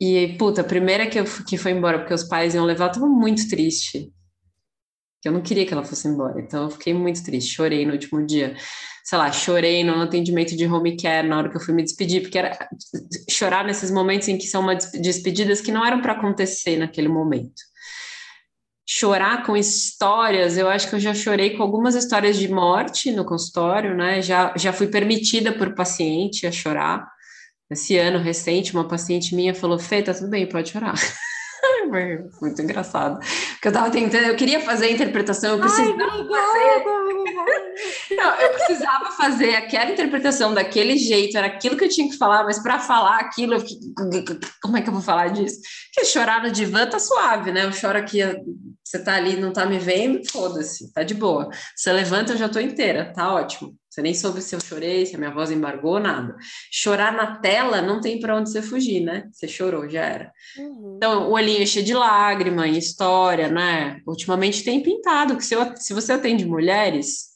e puta, a primeira que, eu, que foi embora, porque os pais iam levar, eu tava muito triste. Eu não queria que ela fosse embora, então eu fiquei muito triste, chorei no último dia. Sei lá, chorei no atendimento de home care na hora que eu fui me despedir, porque era chorar nesses momentos em que são uma despedidas que não eram para acontecer naquele momento chorar com histórias, eu acho que eu já chorei com algumas histórias de morte no consultório, né? Já, já fui permitida por paciente a chorar. Esse ano recente, uma paciente minha falou: Fê, tá tudo bem, pode chorar. muito engraçado. Porque eu tava tentando, eu queria fazer a interpretação, eu precisava Ai, fazer. Não, eu precisava fazer aquela interpretação daquele jeito, era aquilo que eu tinha que falar, mas para falar aquilo, eu como é que eu vou falar disso? Porque chorar no divã tá suave, né? Eu choro aqui, você tá ali, não tá me vendo, foda-se, tá de boa. Você levanta, eu já tô inteira, tá ótimo. Você nem soube se eu chorei, se a minha voz embargou, nada. Chorar na tela não tem para onde você fugir, né? Você chorou, já era. Uhum. Então, o olhinho cheio de lágrima, em história, né? Ultimamente tem pintado, que se, eu, se você atende mulheres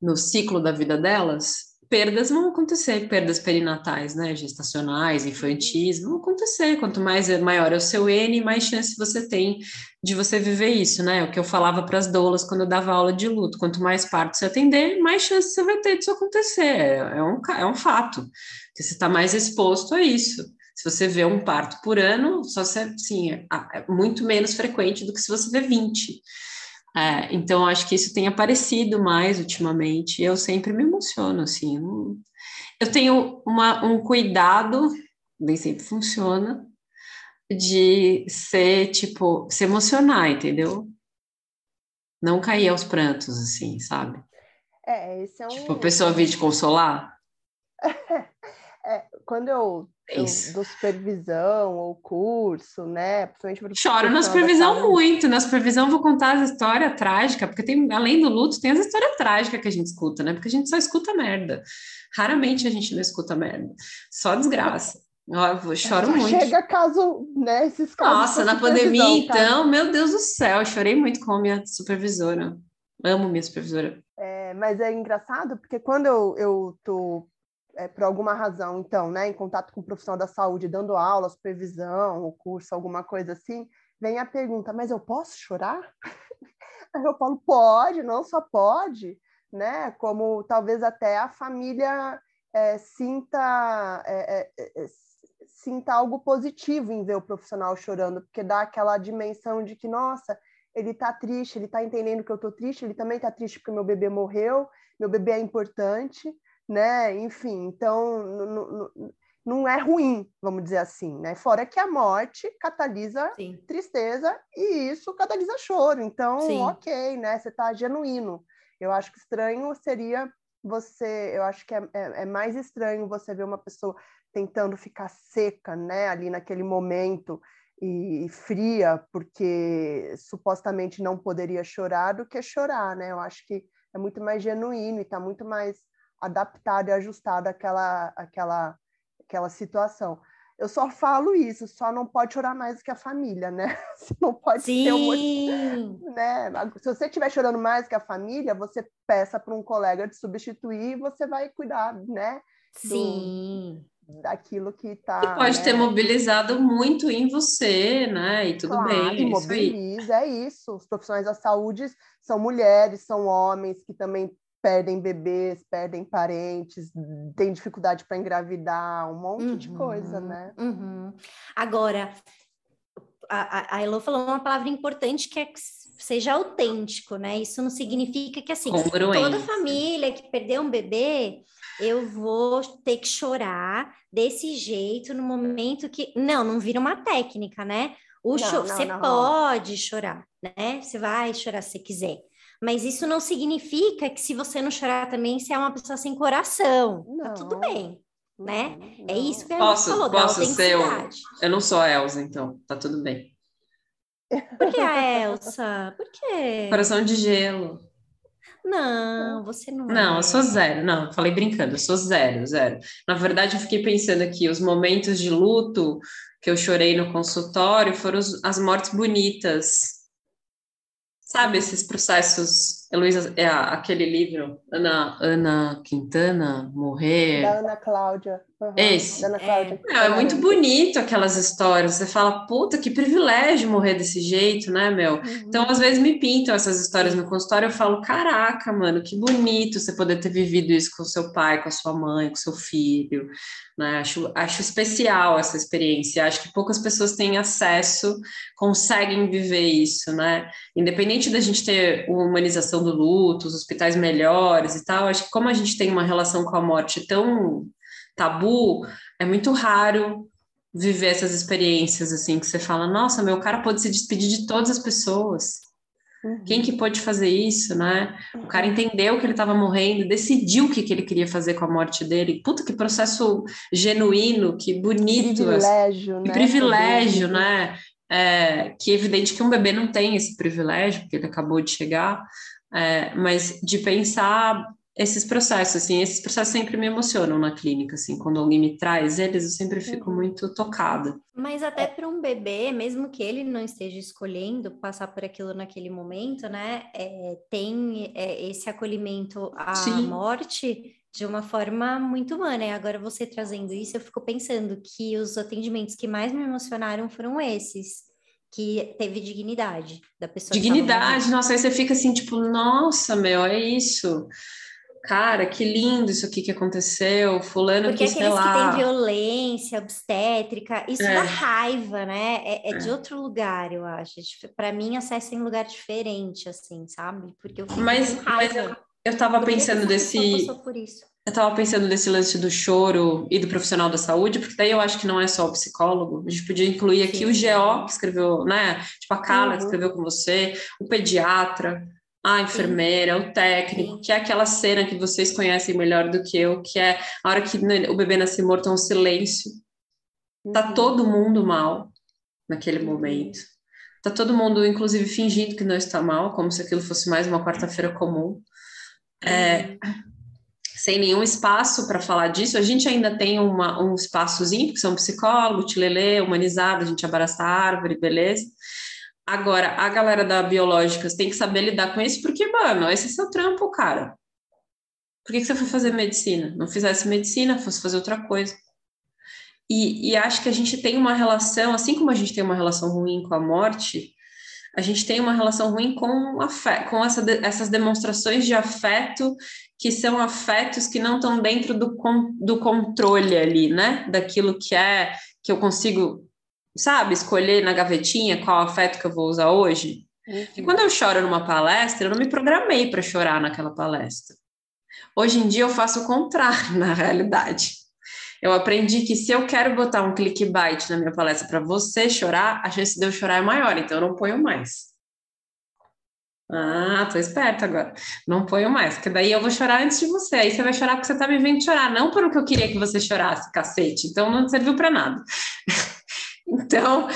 no ciclo da vida delas, perdas vão acontecer, perdas perinatais, né, gestacionais, infantis, vão acontecer. Quanto mais é maior é o seu N, mais chance você tem de você viver isso, né? O que eu falava para as doulas quando eu dava aula de luto. Quanto mais parto você atender, mais chance você vai ter disso acontecer. É, é um, é um fato. Porque você está mais exposto a isso. Se você vê um parto por ano, só se, sim, é, é muito menos frequente do que se você vê 20. É, então, acho que isso tem aparecido mais ultimamente. Eu sempre me emociono, assim. Eu tenho uma, um cuidado, nem sempre funciona, de ser, tipo, se emocionar, entendeu? Não cair aos prantos, assim, sabe? É, esse é um... Tipo, a pessoa vir te consolar. é, quando eu do, do, supervisão ou curso, né? Principalmente Choro na supervisão muito. Na supervisão vou contar a história trágica, porque tem, além do luto, tem as histórias trágicas que a gente escuta, né? Porque a gente só escuta merda. Raramente a gente não escuta merda. Só desgraça. Eu choro muito. Chega caso, né? Esses casos. Nossa, na pandemia, então, meu Deus do céu, eu chorei muito com a minha supervisora. Amo minha supervisora. É, mas é engraçado porque quando eu, eu tô é, por alguma razão, então, né, em contato com o profissional da saúde, dando aula, supervisão, curso, alguma coisa assim, vem a pergunta: mas eu posso chorar? Aí eu falo: pode, não só pode, né? Como talvez até a família é, sinta é, é, é sinta algo positivo em ver o profissional chorando, porque dá aquela dimensão de que, nossa, ele está triste, ele está entendendo que eu estou triste, ele também está triste porque meu bebê morreu, meu bebê é importante, né? Enfim, então não é ruim, vamos dizer assim, né? Fora que a morte catalisa Sim. tristeza e isso catalisa choro. Então, Sim. ok, né? Você está genuíno. Eu acho que estranho seria você, eu acho que é, é, é, mais estranho você ver uma pessoa tentando ficar seca, né, ali naquele momento e, e, fria, porque supostamente não poderia chorar, do que chorar, né? Eu acho que é muito mais genuíno e está muito mais adaptado e ajustado àquela, àquela, àquela situação. Eu só falo isso, só não pode chorar mais do que a família, né? Você não pode Sim. ter um, né? Se você estiver chorando mais que a família, você peça para um colega te substituir e você vai cuidar, né? Do, Sim. daquilo que está. Que pode né? ter mobilizado muito em você, né? E tudo claro, bem. mobiliza, isso é isso. Os profissionais da saúde são mulheres, são homens que também perdem bebês, perdem parentes, têm dificuldade para engravidar, um monte uhum, de coisa, uhum, né? Uhum. Agora, a, a Elo falou uma palavra importante que é que seja autêntico, né? Isso não significa que assim, toda família que perdeu um bebê, eu vou ter que chorar desse jeito no momento que. Não, não vira uma técnica, né? O não, cho... não, Você não. pode chorar, né? Você vai chorar se quiser. Mas isso não significa que se você não chorar também, você é uma pessoa sem coração. Tá não. Tá tudo bem, né? Não, é isso que a posso, falou, posso ser eu, eu não sou a Elsa, então, tá tudo bem. Por que a Elsa? Por quê? Coração de gelo. Não, você não. Não, é. eu sou zero. Não, falei brincando, eu sou zero, zero. Na verdade, eu fiquei pensando aqui, os momentos de luto que eu chorei no consultório foram as mortes bonitas Sabe esses processos, Heloísa, é aquele livro, Ana, Ana Quintana, Morrer. Da Ana Cláudia. Uhum, Esse. Ana Cláudia. É, é muito bonito aquelas histórias. Você fala, puta, que privilégio morrer desse jeito, né, meu? Uhum. Então, às vezes me pintam essas histórias no consultório, eu falo, caraca, mano, que bonito você poder ter vivido isso com seu pai, com a sua mãe, com seu filho. Né? Acho, acho especial essa experiência. Acho que poucas pessoas têm acesso, conseguem viver isso, né? Independente da gente ter uma humanização do luto, os hospitais melhores e tal, acho que como a gente tem uma relação com a morte tão tabu, é muito raro viver essas experiências assim que você fala, nossa, meu cara pode se despedir de todas as pessoas. Uhum. Quem que pode fazer isso, né? O cara uhum. entendeu que ele estava morrendo, decidiu o que, que ele queria fazer com a morte dele. Puta, que processo genuíno, que bonito. Privilégio, que né? privilégio, né? É, que é evidente que um bebê não tem esse privilégio, porque ele acabou de chegar, é, mas de pensar esses processos, assim, esses processos sempre me emocionam na clínica, assim, quando alguém me traz eles, eu sempre fico uhum. muito tocada. Mas até para um bebê, mesmo que ele não esteja escolhendo passar por aquilo naquele momento, né, é, tem é, esse acolhimento à Sim. morte de uma forma muito humana. E agora você trazendo isso, eu fico pensando que os atendimentos que mais me emocionaram foram esses, que teve dignidade da pessoa. Dignidade, nossa, aí você fica assim, tipo, nossa, meu, é isso cara, que lindo isso aqui que aconteceu, fulano Porque que, aqueles que tem violência obstétrica, isso é. dá raiva, né? É, é, é, de outro lugar, eu acho. Para mim, acesso em lugar diferente, assim, sabe? Porque eu fico mas, com raiva. Mas eu, eu tava Por pensando desse... Eu tava pensando nesse lance do choro e do profissional da saúde, porque daí eu acho que não é só o psicólogo. A gente podia incluir aqui Sim. o GO, que escreveu, né? Tipo, a Carla, uhum. que escreveu com você, o pediatra, a enfermeira, Sim. o técnico, Sim. que é aquela cena que vocês conhecem melhor do que eu, que é a hora que o bebê nasce morto, é um silêncio. Tá uhum. todo mundo mal naquele momento. Tá todo mundo, inclusive, fingindo que não está mal, como se aquilo fosse mais uma quarta-feira comum. É, uhum. Sem nenhum espaço para falar disso. A gente ainda tem uma, um espaçozinho, porque são psicólogo, tilelê, humanizado, a gente abraça a árvore, beleza. Agora, a galera da Biológicas tem que saber lidar com isso, porque, mano, esse é seu trampo, cara. Por que, que você foi fazer medicina? Não fizesse medicina, fosse fazer outra coisa. E, e, acho que a gente tem uma relação, assim como a gente tem uma relação ruim com a morte, a gente tem uma relação ruim com, afeto, com essa, essas demonstrações de afeto que são afetos que não estão dentro do, do controle ali, né? Daquilo que é que eu consigo sabe, escolher na gavetinha qual afeto que eu vou usar hoje. Uhum. E quando eu choro numa palestra, eu não me programei para chorar naquela palestra. Hoje em dia eu faço o contrário, na realidade. Eu aprendi que se eu quero botar um clickbait na minha palestra para você chorar, a chance de eu chorar é maior, então eu não ponho mais. Ah, tô esperta agora. Não ponho mais, porque daí eu vou chorar antes de você. Aí você vai chorar porque você tá me vendo chorar, não pelo que eu queria que você chorasse, cacete. Então não serviu para nada. Então,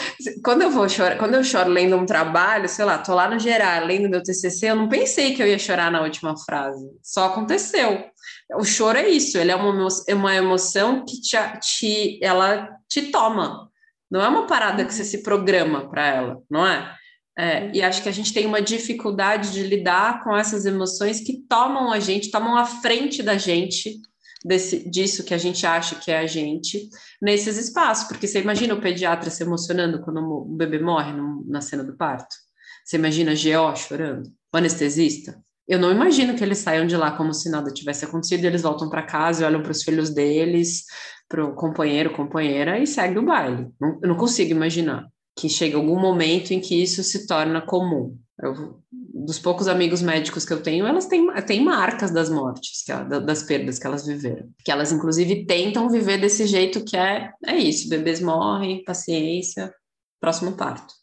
quando eu vou chorar, quando eu choro lendo um trabalho, sei lá, tô lá no geral, lendo meu TCC, eu não pensei que eu ia chorar na última frase. Só aconteceu. O choro é isso, ele é uma, uma emoção que te, te, ela te toma. Não é uma parada que você se programa para ela, não é? É? E acho que a gente tem uma dificuldade de lidar com essas emoções que tomam a gente, tomam a frente da gente desse, disso que a gente acha que é a gente nesses espaços, porque você imagina o pediatra se emocionando quando o bebê morre no, na cena do parto? Você imagina GO chorando? O anestesista? Eu não imagino que eles saiam de lá como se nada tivesse acontecido, eles voltam para casa olham para os filhos deles, para o companheiro, companheira e segue o baile. Não, eu não consigo imaginar que chegue algum momento em que isso se torna comum. Eu, dos poucos amigos médicos que eu tenho, elas têm, têm marcas das mortes, que, das perdas que elas viveram. Que elas, inclusive, tentam viver desse jeito que é, é isso: bebês morrem, paciência, próximo parto.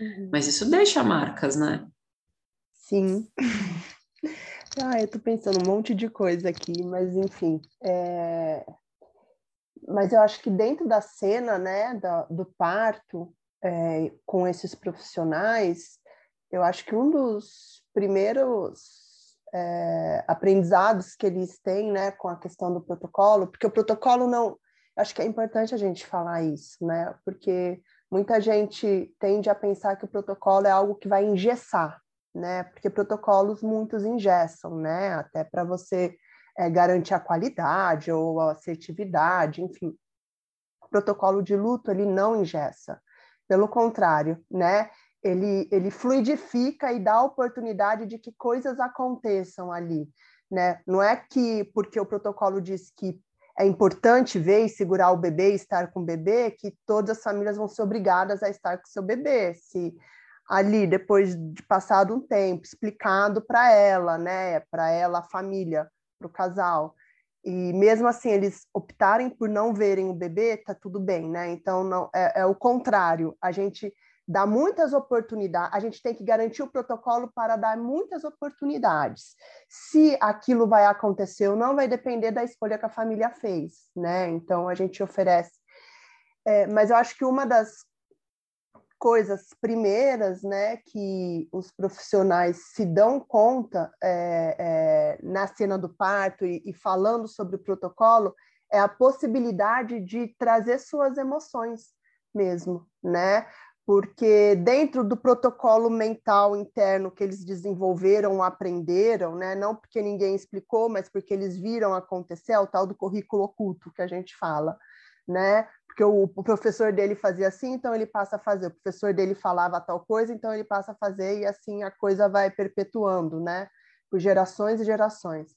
Uhum. Mas isso deixa marcas, né? Sim. ah, eu tô pensando um monte de coisa aqui, mas enfim. É... Mas eu acho que dentro da cena, né, do, do parto, é, com esses profissionais, eu acho que um dos primeiros é, aprendizados que eles têm, né, com a questão do protocolo, porque o protocolo não, acho que é importante a gente falar isso, né, porque muita gente tende a pensar que o protocolo é algo que vai engessar, né? Porque protocolos muitos ingessam, né? Até para você é, garantir a qualidade ou a assertividade, enfim. O protocolo de luto ele não ingessa, pelo contrário, né? Ele, ele fluidifica e dá a oportunidade de que coisas aconteçam ali, né? Não é que porque o protocolo diz que é importante ver e segurar o bebê, estar com o bebê, que todas as famílias vão ser obrigadas a estar com seu bebê. Se ali, depois de passado um tempo, explicado para ela, né, para ela, a família, para o casal, e mesmo assim eles optarem por não verem o bebê, tá tudo bem, né? Então não é, é o contrário. A gente dá muitas oportunidades, a gente tem que garantir o protocolo para dar muitas oportunidades. Se aquilo vai acontecer ou não, vai depender da escolha que a família fez, né? Então a gente oferece. É, mas eu acho que uma das coisas primeiras, né, que os profissionais se dão conta é, é, na cena do parto e, e falando sobre o protocolo é a possibilidade de trazer suas emoções mesmo, né? porque dentro do protocolo mental interno que eles desenvolveram, aprenderam, né? não porque ninguém explicou, mas porque eles viram acontecer, é o tal do currículo oculto que a gente fala, né? Porque o, professor dele fazia assim, então ele passa a fazer. O professor dele falava tal coisa, então ele passa a fazer e assim a coisa vai perpetuando, né? Por gerações e gerações.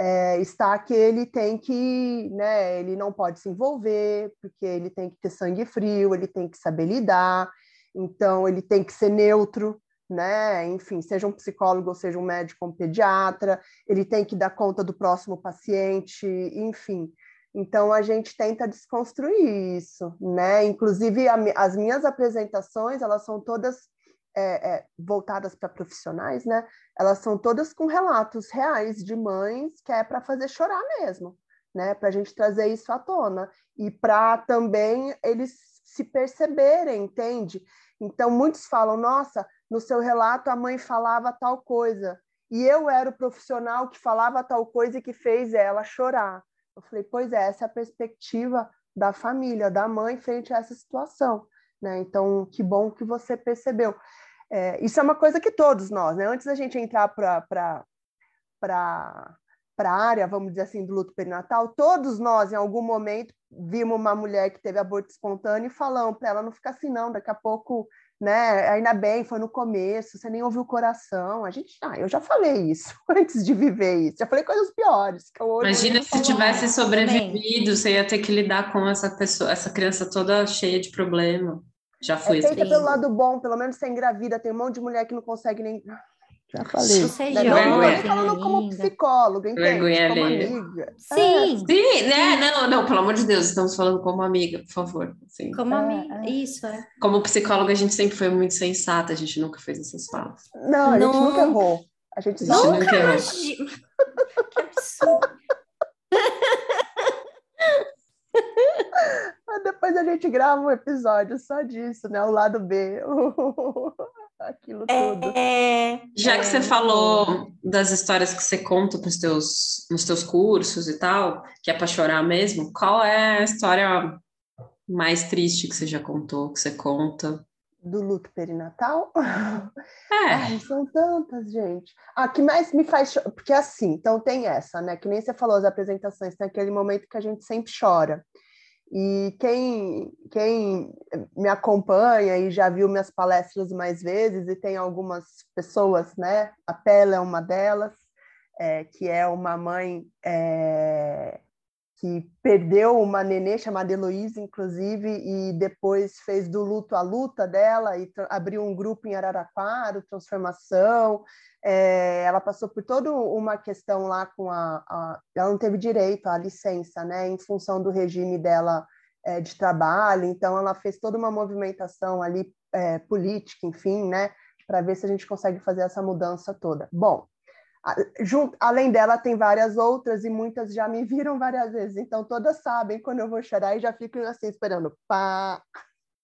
É, está que ele tem que, né, ele não pode se envolver, porque ele tem que ter sangue frio, ele tem que saber lidar, então ele tem que ser neutro, né? Enfim, seja um psicólogo ou seja um médico ou um pediatra, ele tem que dar conta do próximo paciente, enfim. Então a gente tenta desconstruir isso, né? Inclusive a, as minhas apresentações elas são todas é, é, voltadas para profissionais, né? Elas são todas com relatos reais de mães que é para fazer chorar mesmo, né? Para a gente trazer isso à tona e para também eles se perceberem, entende? Então muitos falam, nossa, no seu relato a mãe falava tal coisa e eu era o profissional que falava tal coisa e que fez ela chorar. Eu falei, pois é, essa é a perspectiva da família, da mãe frente a essa situação. Né? Então, que bom que você percebeu. É, isso é uma coisa que todos nós, né? antes da gente entrar para a área, vamos dizer assim, do luto perinatal, todos nós, em algum momento, vimos uma mulher que teve aborto espontâneo e falamos para ela não ficar assim, não, daqui a pouco né? Ainda bem, foi no começo, você nem ouviu o coração. A gente, ah, eu já falei isso antes de viver isso. Já falei coisas piores. Que eu Imagina se tivesse sobrevivido, você ia ter que lidar com essa pessoa, essa criança toda cheia de problema. Já foi é, assim. pelo lado bom, pelo menos você engravida, tem um monte de mulher que não consegue nem já falei. Você é não, não falando como psicóloga, entende? Vergonha como amiga. Sim. É. Sim, né? Não, não, pelo amor de Deus, estamos falando como amiga, por favor. Assim. Como é, amiga, é. isso, é. Como psicóloga, a gente sempre foi muito sensata, a gente nunca fez essas falas. Não, a gente não... nunca errou. A gente só nunca errou. que absurdo. Depois a gente grava um episódio só disso, né? O lado B. aquilo é, tudo. É, Já que você falou das histórias que você conta pros teus, nos teus cursos e tal, que é para chorar mesmo, qual é a história mais triste que você já contou, que você conta? Do luto perinatal? É. Ai, são tantas, gente. Ah, que mais me faz chorar? Porque assim, então tem essa, né? Que nem você falou as apresentações, tem aquele momento que a gente sempre chora. E quem, quem me acompanha e já viu minhas palestras mais vezes, e tem algumas pessoas, né? A Pela é uma delas, é, que é uma mãe é, que perdeu uma nenê chamada Heloísa, inclusive, e depois fez do luto a luta dela e abriu um grupo em Araraquara, Transformação, é, ela passou por toda uma questão lá com a, a, Ela não teve direito à licença, né, em função do regime dela é, de trabalho, então ela fez toda uma movimentação ali é, política, enfim, né, para ver se a gente consegue fazer essa mudança toda. Bom, além dela, tem várias outras e muitas já me viram várias vezes, então todas sabem quando eu vou chorar e já ficam assim esperando. Pá,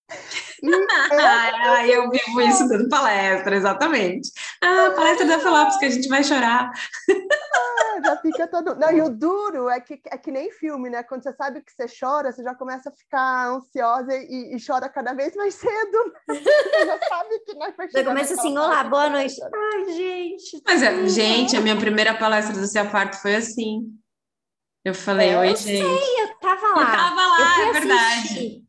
ah, eu vivo isso dando palestra, exatamente. Ah, palestra da Felopes que a gente vai chorar. Ah, já fica todo. Não, e o duro é que é que nem filme, né? Quando você sabe que você chora, você já começa a ficar ansiosa e, e chora cada vez mais cedo. Você já sabe que não vai chegar começa assim, olá, boa noite. chorar. Ai, gente. Mas, é, gente, a minha primeira palestra do Cia Parto foi assim. Eu falei, É, oi, eu gente. Eu tava Eu lá. tava lá, eu é verdade. assistir,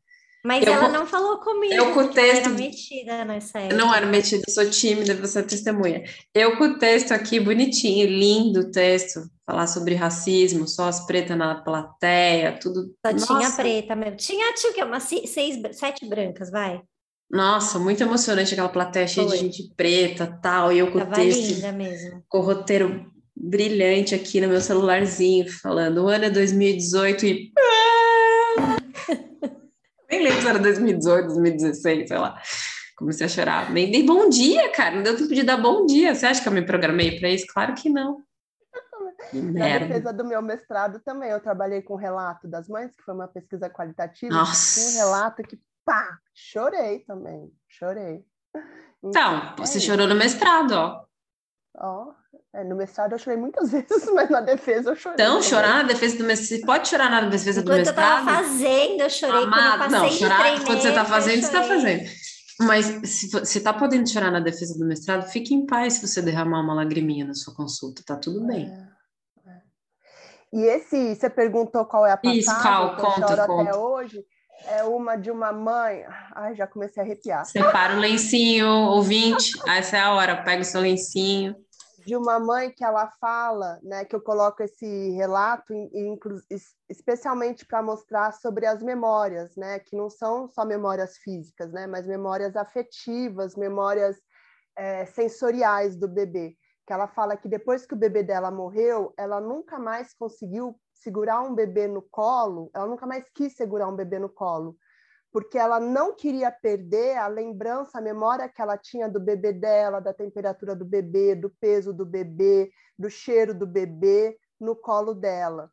Mas Eu ela não falou comigo. eu com o texto- era metida nessa época. Eu não era metida, eu sou tímida, você é testemunha. Eu com o texto aqui, bonitinho, lindo o texto, falar sobre racismo, só as pretas na plateia, tudo. Só tinha Nossa, preta mesmo. Tinha, tinha o quê? Umas se- seis, sete brancas, vai. Nossa, muito emocionante aquela plateia cheia de Foi. gente preta tal, e eu com o texto, linda mesmo. com o roteiro brilhante aqui no meu celularzinho, falando o ano é 2018 e. Nem lembro se era 2018, 2016, sei lá. Comecei a chorar. Nem dei bom dia, cara. Não deu tempo de dar bom dia. Você acha que eu me programei para isso? Claro que não. Que Na merda. defesa do meu mestrado também, eu trabalhei com o relato das mães, que foi uma pesquisa qualitativa. Nossa. Um relato que, pá, chorei também, chorei. Então, você É isso. chorou no mestrado, ó. Ó, é, no mestrado eu chorei muitas vezes, mas na defesa eu chorei. Então, também. chorar na defesa do mestrado. Você pode chorar na defesa do Enquanto eu tava mestrado? fazendo, eu chorei. Quando eu Amado, não, chorar treinei, quando você tá fazendo, você tá fazendo. Mas se você tá podendo chorar na defesa do mestrado, fique em paz se você derramar uma lagriminha na sua consulta, tá tudo bem. É, é. E esse, você perguntou qual é a passagem Isso, qual? que eu Conta, choro conta. até hoje, é uma de uma mãe, ai, já comecei a arrepiar, Separa o lencinho, ouvinte. Essa é a hora, pega o seu lencinho. De uma mãe que ela fala, né, que eu coloco esse relato, especialmente para mostrar sobre as memórias, né, que não são só memórias físicas, né, mas memórias afetivas, memórias é, sensoriais do bebê. Que ela fala que depois que o bebê dela morreu, ela nunca mais conseguiu segurar um bebê no colo, ela nunca mais quis segurar um bebê no colo, porque ela não queria perder a lembrança, a memória que ela tinha do bebê dela, da temperatura do bebê, do peso do bebê, do cheiro do bebê no colo dela.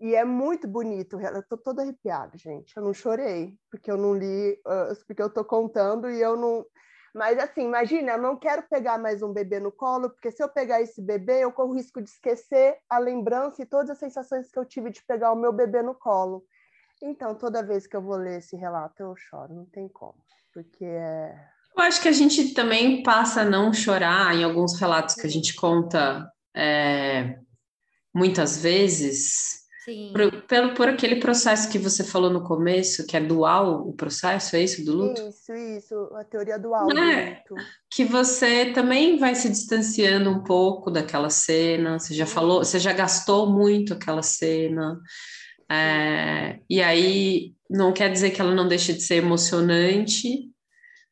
E é muito bonito, eu tô toda arrepiada, gente. Eu não chorei, porque eu não li, porque eu tô contando e eu não. Mas assim, imagina, eu não quero pegar mais um bebê no colo, porque se eu pegar esse bebê, eu corro o risco de esquecer a lembrança e todas as sensações que eu tive de pegar o meu bebê no colo. Então, toda vez que eu vou ler esse relato, eu choro, não tem como, porque é. Eu acho que a gente também passa a não chorar em alguns relatos que a gente conta é, muitas vezes, Sim. por, pelo, por aquele processo que você falou no começo, que é dual o processo, é isso, do luto? Isso, isso, a teoria dual do É. luto. que você também vai se distanciando um pouco daquela cena, você já falou, você já gastou muito aquela cena, é, e aí não quer dizer que ela não deixe de ser emocionante,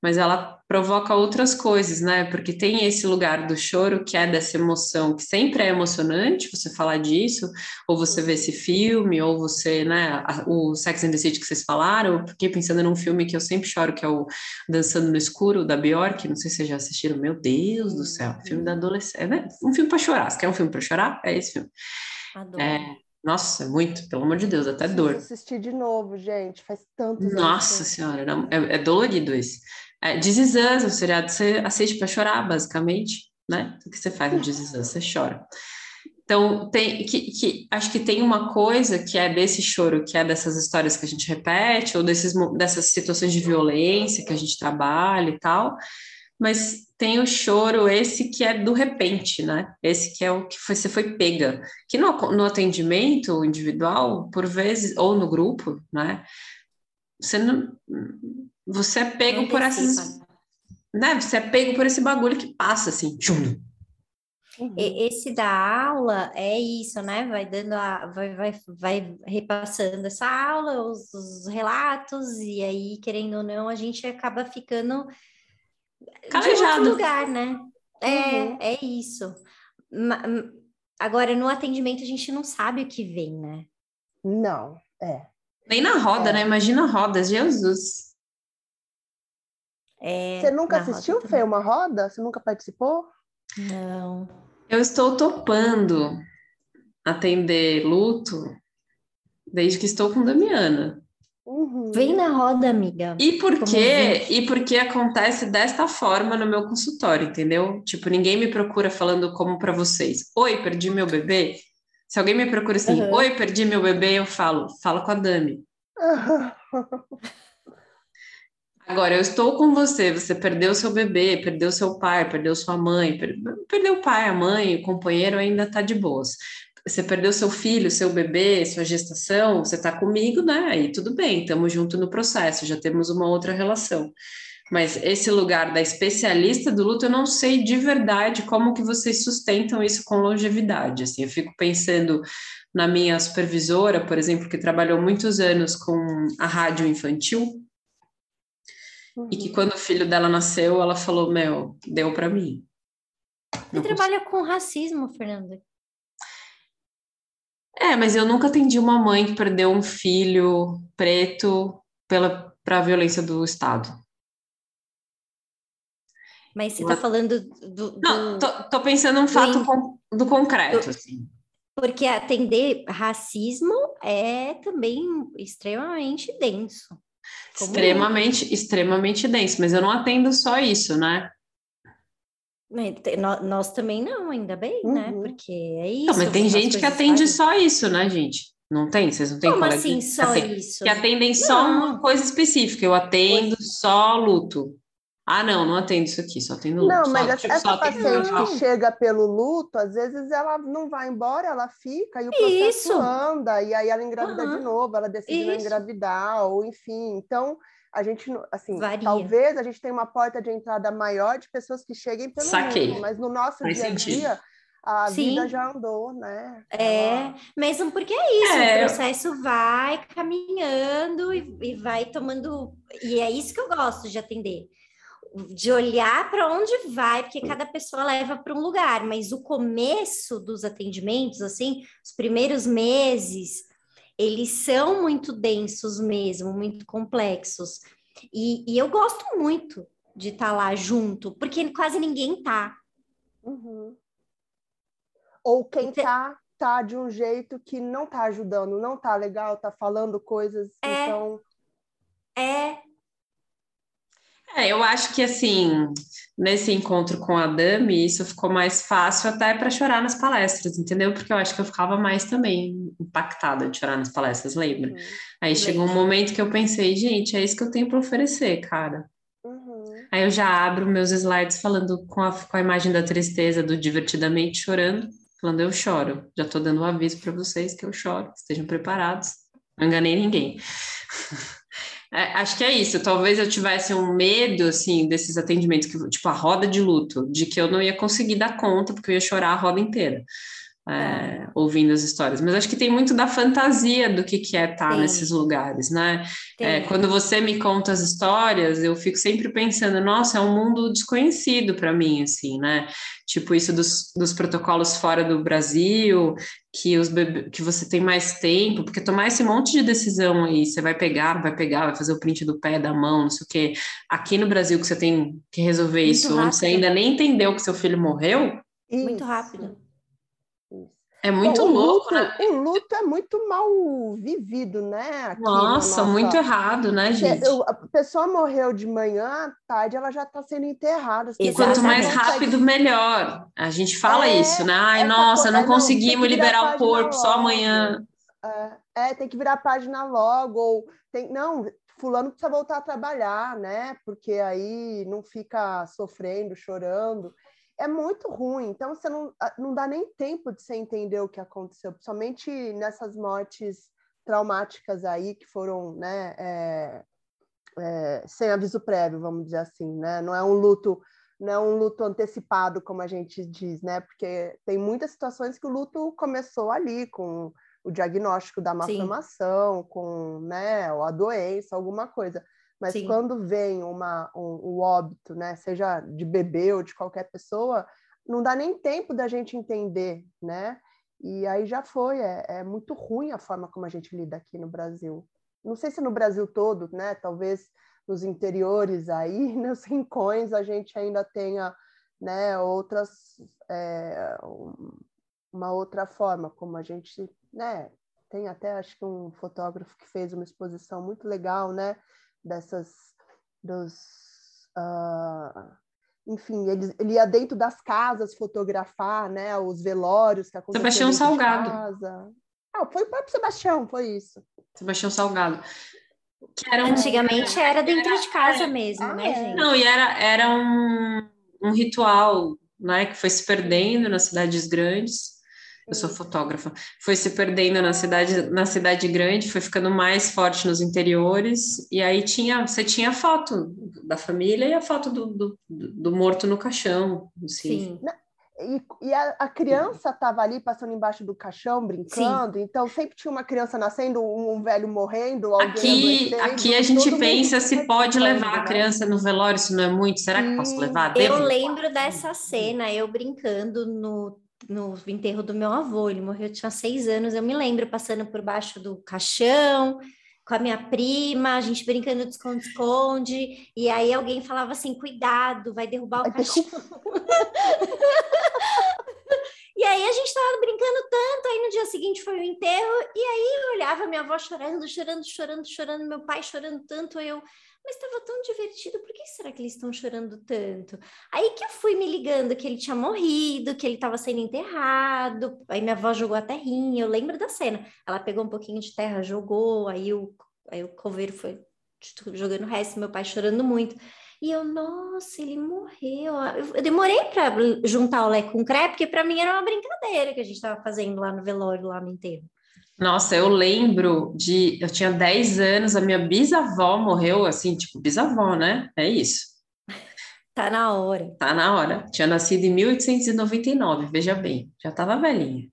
mas ela provoca outras coisas, né? Porque tem esse lugar do choro que é dessa emoção, que sempre é emocionante você falar disso, ou você ver esse filme, ou você, né, o Sex and the City que vocês falaram, eu fiquei pensando num filme que eu sempre choro, que é o Dançando no Escuro, da Bjork, não sei se vocês já assistiram, meu Deus do céu, filme da adolescente, né? Um filme para chorar, você quer um filme para chorar? É esse filme. Adoro. É, nossa, muito, pelo amor de Deus, até Preciso dor. assistir de novo, gente. Faz tantos anos. Nossa senhora, não- é, é dolorido esse. É, This Is Us, o seriado você assiste para chorar, basicamente, né? O que você faz no This Is Us? Você chora. Então, tem, que, que- acho que tem uma coisa que é desse choro, que é dessas histórias que a gente repete, ou desses, dessas situações de violência que a gente trabalha e tal, mas tem o choro, esse que é do repente, né? Esse que é o que você foi pega. Que no, no atendimento individual, por vezes, ou no grupo, né? Você não. Você é pego por essas. Né? Você é pego por esse bagulho que passa assim. Tchum. Esse da aula é isso, né? Vai dando a, vai, vai, vai repassando essa aula, os, os relatos, e aí, querendo ou não, a gente acaba ficando de Calejado. outro lugar, né? É, Uhum. é isso. Agora, no atendimento, a gente não sabe o que vem, né? Não, é. Nem na roda, É. né? Imagina a roda, Jesus. É, Você nunca roda assistiu. Fê, uma roda? Você nunca participou? Não. Eu estou topando atender luto desde que estou com Damiana. Uhum. Vem na roda, amiga. E por quê? E porque acontece desta forma no meu consultório, entendeu? Tipo, ninguém me procura falando como para vocês. Oi, perdi meu bebê. Se alguém me procura assim, Uhum. oi, perdi meu bebê, eu falo, fala com a Dami. Agora, eu estou com você, você perdeu seu bebê, perdeu seu pai, perdeu sua mãe, per- perdeu o pai, a mãe, o companheiro ainda está de boas. Você perdeu seu filho, seu bebê, sua gestação, você está comigo, né? Aí tudo bem, estamos junto no processo, já temos uma outra relação. Mas esse lugar da especialista do luto, eu não sei de verdade como que vocês sustentam isso com longevidade. Assim, eu fico pensando na minha supervisora, por exemplo, que trabalhou muitos anos com a rádio infantil, e que quando o filho dela nasceu, ela falou: Meu, deu para mim. Você Não trabalha com racismo, Fernanda. É, mas eu nunca atendi uma mãe que perdeu um filho preto pela para a violência do Estado. Mas você está falando do, do- Não, tô, tô pensando um fato con- do concreto, assim. Porque atender racismo é também extremamente denso. Extremamente, extremamente denso, mas eu não atendo só isso, né? Nó- Nós também não, ainda bem, né? Uhum. Porque é isso. Não, mas tem gente que atende fazem. só isso, né, gente? Não tem? Vocês não têm Como colega assim que só atende- isso? que atendem só Não. uma coisa específica. Eu atendo só luto. Ah, não, não atendo isso aqui, só atendo luto. Não, Só- mas essa, tipo, só essa paciente luto. que chega pelo luto, às vezes ela não vai embora, ela fica e o processo Isso. anda, e aí ela engravida de Aham. novo, ela decide não engravidar, ou enfim. Então, a gente, não- assim, Varia. talvez a gente tenha uma porta de entrada maior de pessoas que cheguem pelo Saquei. luto, mas no nosso Faz dia a dia, a Sim. vida já andou, né? É, Ela- mesmo porque é isso, É. o processo vai caminhando e, e vai tomando. E é isso que eu gosto de atender. De olhar para onde vai, porque cada pessoa leva para um lugar, mas o começo dos atendimentos, assim, os primeiros meses, eles são muito densos mesmo, muito complexos. E, e eu gosto muito de estar lá junto, porque quase ninguém tá. Uhum. Ou quem Ente- tá, tá de um jeito que não tá ajudando, não tá legal, tá falando coisas, É. então... É, É, eu acho que assim, nesse encontro com a Dami, isso ficou mais fácil até para chorar nas palestras, entendeu? Porque eu acho que eu ficava mais também impactada de chorar nas palestras, lembra? Uhum. Aí chegou um momento que eu pensei, gente, é isso que eu tenho para oferecer, cara. Uhum. Aí eu já abro meus slides falando com a, com a imagem da tristeza, do divertidamente chorando, falando eu choro. Já tô dando um aviso para vocês que eu choro, estejam preparados. Não enganei ninguém. É, acho que é isso. Talvez eu tivesse um medo, assim, desses atendimentos, que, tipo a roda de luto, de que eu não ia conseguir dar conta, porque eu ia chorar a roda inteira. É, ouvindo as histórias, mas acho que tem muito da fantasia do que, que é estar Tem. nesses lugares, né? É, quando você me conta as histórias, eu fico sempre pensando, nossa, é um mundo desconhecido para mim, assim, né? Tipo, isso dos, dos protocolos fora do Brasil, que, os bebê, que você tem mais tempo, porque tomar esse monte de decisão aí, você vai pegar, não vai pegar, vai fazer o print do pé, da mão, não sei o quê. Aqui no Brasil, que você tem que resolver Muito isso, onde você rápido. ainda nem entendeu que seu filho morreu, Muito Isso. rápido. É muito o louco, luto, né? O luto é muito mal vivido, né? aqui Nossa, nossa- muito errado, né, gente? a pessoa morreu de manhã, à tarde ela já está sendo enterrada. Pessoas Quanto mais rápido, melhor. A gente fala É, isso, né? Ai, essa nossa, não é, não, conseguimos liberar o corpo, só logo. amanhã. É, é, tem que virar a página logo, ou tem, não, fulano precisa voltar a trabalhar, né? Porque aí não fica sofrendo, chorando. É muito ruim, então você não, ah, não dá nem tempo de você entender o que aconteceu, principalmente nessas mortes traumáticas aí que foram, né, é, é, sem aviso prévio, vamos dizer assim, né? Não é um luto, não é um luto antecipado, como a gente diz, né? Porque tem muitas situações que o luto começou ali com o diagnóstico da malformação, com né, a doença, alguma coisa. Mas Sim. quando vem uma, um, o óbito, né, seja de bebê ou de qualquer pessoa, não dá nem tempo da gente entender, né? E aí já foi, é, é muito ruim a forma como a gente lida aqui no Brasil. Não sei se no Brasil todo, né? Talvez nos interiores aí, nos rincões, a gente ainda tenha né, outras, é, um- uma outra forma, como a gente né, tem até acho que um fotógrafo que fez uma exposição muito legal, né? Dessas dos uh, enfim, ele, ele ia dentro das casas fotografar, né? Os velórios que aconteciam. Sebastião Salgado. Casa. Ah, foi o próprio Sebastião, foi isso. Sebastião Salgado. Era um... Antigamente era dentro de casa mesmo, ah, né, é. gente? Não, e era, era um, um ritual, né? Que foi se perdendo nas cidades grandes eu sou fotógrafa, foi se perdendo na cidade, na cidade grande, foi ficando mais forte nos interiores, e aí tinha, você tinha a foto da família e a foto do, do, do morto no caixão. Assim. Sim. E, e a, a, criança estava ali passando embaixo do caixão, brincando, Sim. então sempre tinha uma criança nascendo, um, um velho morrendo, Aqui, aqui a gente pensa se pode levar a criança no velório, se não é muito, será que posso levar? Devo? Eu lembro dessa cena, eu brincando no no enterro do meu avô, ele morreu, eu tinha seis anos, eu me lembro passando por baixo do caixão, com a minha prima, a gente brincando de esconde-esconde, e aí alguém falava assim, cuidado, vai derrubar o caixão. e aí a gente estava brincando tanto, aí no dia seguinte foi o enterro, e aí eu olhava minha avó chorando, chorando, chorando, chorando, meu pai chorando tanto, eu mas estava tão divertido, por que será que eles estão chorando tanto? Aí que eu fui me ligando que ele tinha morrido, que ele estava sendo enterrado, aí minha avó jogou a terrinha, eu lembro da cena. Ela pegou um pouquinho de terra, jogou, aí o, aí o coveiro foi jogando o resto, meu pai chorando muito. E eu, nossa, ele morreu. Eu, demorei para juntar o Lé com o crepe, porque para mim era uma brincadeira que a gente estava fazendo lá no velório, lá no enterro. Nossa, eu lembro de. Eu tinha 10 anos, a minha bisavó morreu, assim, tipo, bisavó, né? É isso. Tá na hora. Tá na hora. Tinha nascido em 1899, veja bem, já estava velhinha.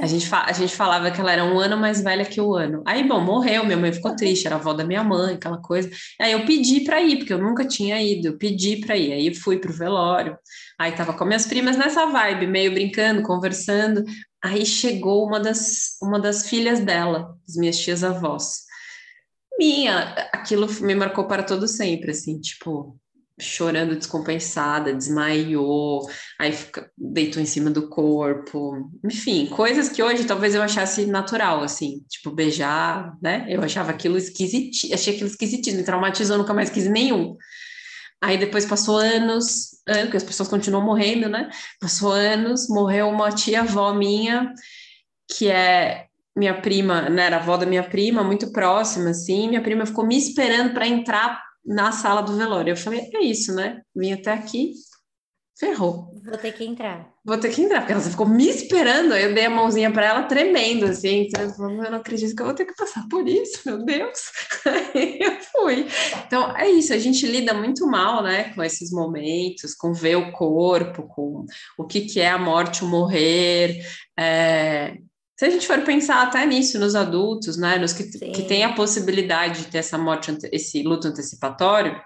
A gente, a gente falava que ela era um ano mais velha que o ano. Aí, bom, morreu, minha mãe ficou triste, era avó da minha mãe, aquela coisa. Aí eu pedi para ir, porque eu nunca tinha ido, eu pedi para ir. Aí fui pro velório. Aí tava com minhas primas nessa vibe, meio brincando, conversando. Aí chegou uma das, uma das filhas dela, as minhas tias avós. Minha, aquilo me marcou para todo sempre, assim, tipo, chorando descompensada, desmaiou, aí fica, deitou em cima do corpo, enfim, coisas que hoje talvez eu achasse natural, assim, tipo, beijar, né? Eu achava aquilo esquisitíssimo, achei aquilo esquisitíssimo, me traumatizou, nunca mais quis nenhum. Aí depois passou anos, porque as pessoas continuam morrendo, né? Passou anos, morreu uma tia-avó minha, que é minha prima, né? Era avó da minha prima, muito próxima, assim. Minha prima ficou me esperando para entrar na sala do velório. Eu falei, é isso, né? Vim até aqui, ferrou. Vou ter que entrar. Vou ter que entrar, porque ela ficou me esperando. Eu dei a mãozinha para ela, tremendo, assim. Eu não acredito que eu vou ter que passar por isso, meu Deus. Aí eu fui. Então, é isso. A gente lida muito mal, né, com esses momentos, com ver o corpo, com o que, que é a morte, o morrer. É... Se a gente for pensar até nisso nos adultos, né, nos que, que tem a possibilidade de ter essa morte, esse luto antecipatório,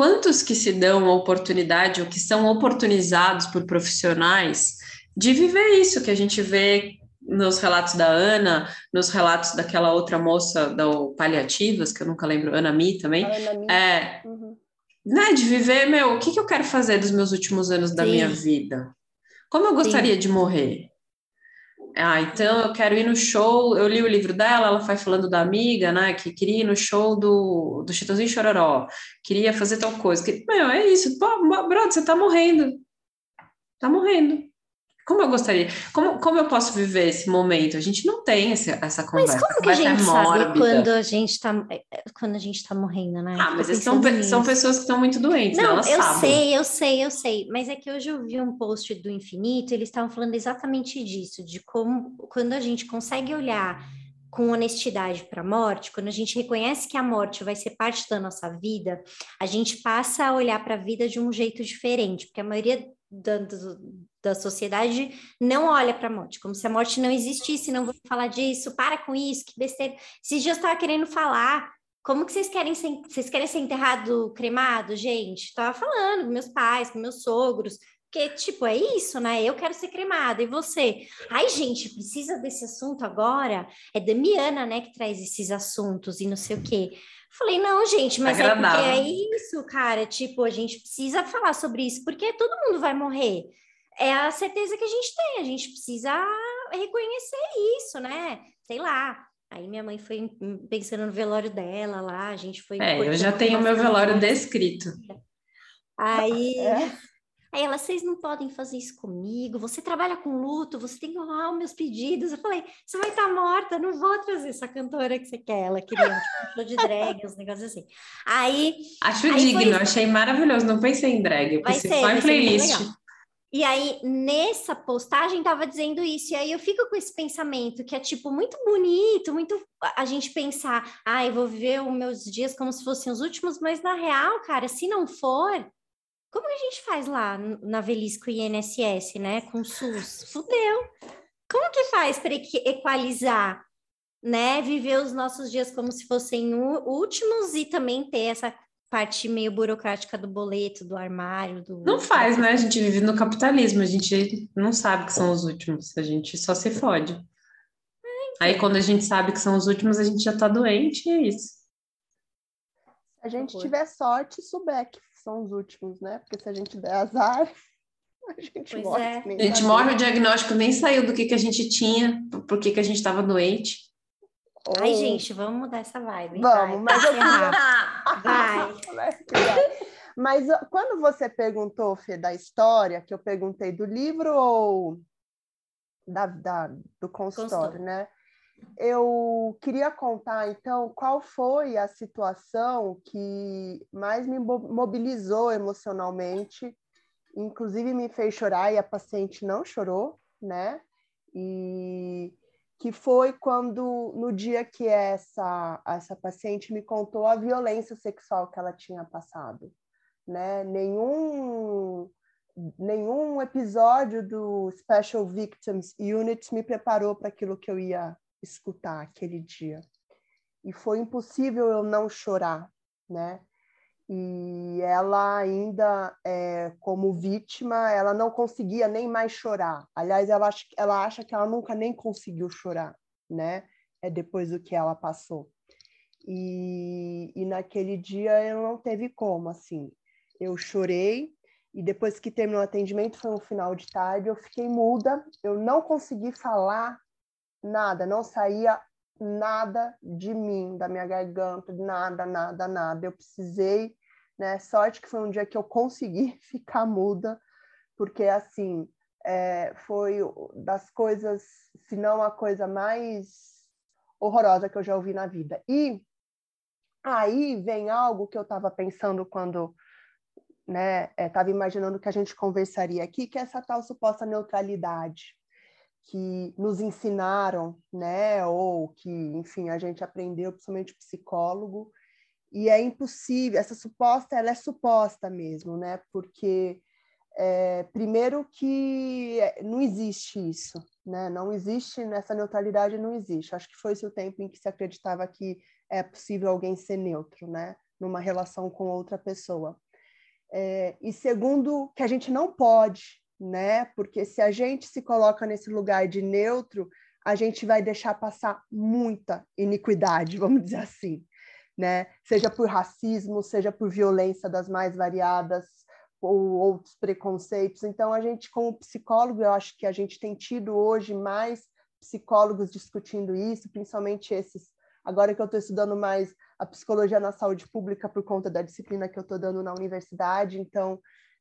quantos que se dão a oportunidade ou que são oportunizados por profissionais de viver isso que a gente vê nos relatos da Ana, nos relatos daquela outra moça da Paliativas, que eu nunca lembro, Ana Mi também, Ana é, uhum. né, de viver, meu, o que, que eu quero fazer dos meus últimos anos da Sim. minha vida? Como eu gostaria Sim. de morrer? Ah, então eu quero ir no show. Eu li o livro dela, ela foi falando da amiga, né? Que queria ir no show do, do Chitãozinho Chororó, queria fazer tal coisa. Que, meu, é isso. Pô, brother, você tá morrendo. Tá morrendo. Como eu gostaria? Como, como eu posso viver esse momento? A gente não tem esse, essa conversa. Mas como que a gente sabe quando a gente está quando a gente tá morrendo, né? Ah, mas são, são pessoas que estão muito doentes, não, né? eu sabem. sei, eu sei, eu sei. Mas é que hoje eu vi um post do Infinito, eles estavam falando exatamente disso, de como quando a gente consegue olhar com honestidade para a morte, quando a gente reconhece que a morte vai ser parte da nossa vida, a gente passa a olhar para a vida de um jeito diferente, porque a maioria da, da sociedade não olha para a morte, como se a morte não existisse, não vou falar disso, para com isso, que besteira. Esses dias eu estava querendo falar, como que vocês querem ser, vocês querem ser enterrado cremado, gente? Estava falando com meus pais, com meus sogros, porque, tipo, é isso, né? Eu quero ser cremada, e você? Ai, gente, precisa desse assunto agora? É Damiana, né, que traz esses assuntos e não sei o quê. Falei, não, gente, mas é porque é isso, cara. Tipo, a gente precisa falar sobre isso, porque todo mundo vai morrer. É a certeza que a gente tem, a gente precisa reconhecer isso, né? Sei lá. Aí minha mãe foi pensando no velório dela lá, a gente foi. É, eu já tenho meu velório descrito. Aí. É. Aí ela, vocês não podem fazer isso comigo, você trabalha com luto, você tem que honrar os meus pedidos. Eu falei, você vai estar tá morta, não vou trazer essa cantora que você quer. Ela queria um show de drag, uns negócios assim. Aí. Acho aí digno, foi... achei maravilhoso, não pensei em drag, eu pensei só em playlist. E aí, nessa postagem, tava dizendo isso. E aí eu fico com esse pensamento que é, tipo, muito bonito, muito a gente pensar, ah, eu vou viver os meus dias como se fossem os últimos, mas na real, cara, se não for, como que a gente faz lá na velhice com o INSS, né? Com o SUS? Fudeu. Como que faz para equalizar, né? Viver os nossos dias como se fossem últimos e também ter essa parte meio burocrática do boleto, do armário, do... Não faz, né? A gente vive no capitalismo, a gente não sabe que são os últimos, a gente só se fode. É, Aí quando a gente sabe que são os últimos, a gente já tá doente e é isso. Se a gente tiver sorte, souber que são os últimos, né? Porque se a gente der azar, a gente pois morre. É. A gente morre, o diagnóstico nem saiu do que, que a gente tinha, por que, que a gente estava doente. Ai, gente, vamos mudar essa vibe. Vamos, mas eu queria... Vai. mas quando você perguntou, Fê, da história, que eu perguntei do livro ou da, da do consultório, consultório. né? Eu queria contar, então, qual foi a situação que mais me mobilizou emocionalmente, inclusive me fez chorar e a paciente não chorou, né? E que foi quando, no dia que essa, essa paciente me contou a violência sexual que ela tinha passado, né? Nenhum nenhum episódio do Special Victims Unit me preparou para aquilo que eu ia escutar aquele dia. E foi impossível eu não chorar, né? E ela ainda, é, como vítima, ela não conseguia nem mais chorar. Aliás, ela acha, ela acha que ela nunca nem conseguiu chorar, né? É depois do que ela passou. E, e naquele dia eu não teve como, assim. Eu chorei, e depois que terminou o atendimento, foi um final de tarde, eu fiquei muda, eu não consegui falar nada, não saía nada de mim, da minha garganta, nada, nada, nada. Eu precisei, né? Sorte que foi um dia que eu consegui ficar muda, porque assim é, foi das coisas, se não a coisa mais horrorosa que eu já ouvi na vida. E aí vem algo que eu estava pensando quando né, estava é, imaginando que a gente conversaria aqui, que é essa tal suposta neutralidade que nos ensinaram, né, ou que, enfim, a gente aprendeu, principalmente psicólogo, e é impossível, essa suposta, ela é suposta mesmo, né, porque, é, primeiro que não existe isso, né, não existe, nessa neutralidade não existe, acho que foi esse o tempo em que se acreditava que é possível alguém ser neutro, né, numa relação com outra pessoa. É, e segundo, que a gente não pode né? Porque se a gente se coloca nesse lugar de neutro, a gente vai deixar passar muita iniquidade, vamos dizer assim, né? Seja por racismo, seja por violência das mais variadas ou outros preconceitos. Então, a gente, como psicólogo, eu acho que a gente tem tido hoje mais psicólogos discutindo isso, principalmente esses. Agora que eu estou estudando mais a psicologia na saúde pública por conta da disciplina que eu estou dando na universidade, então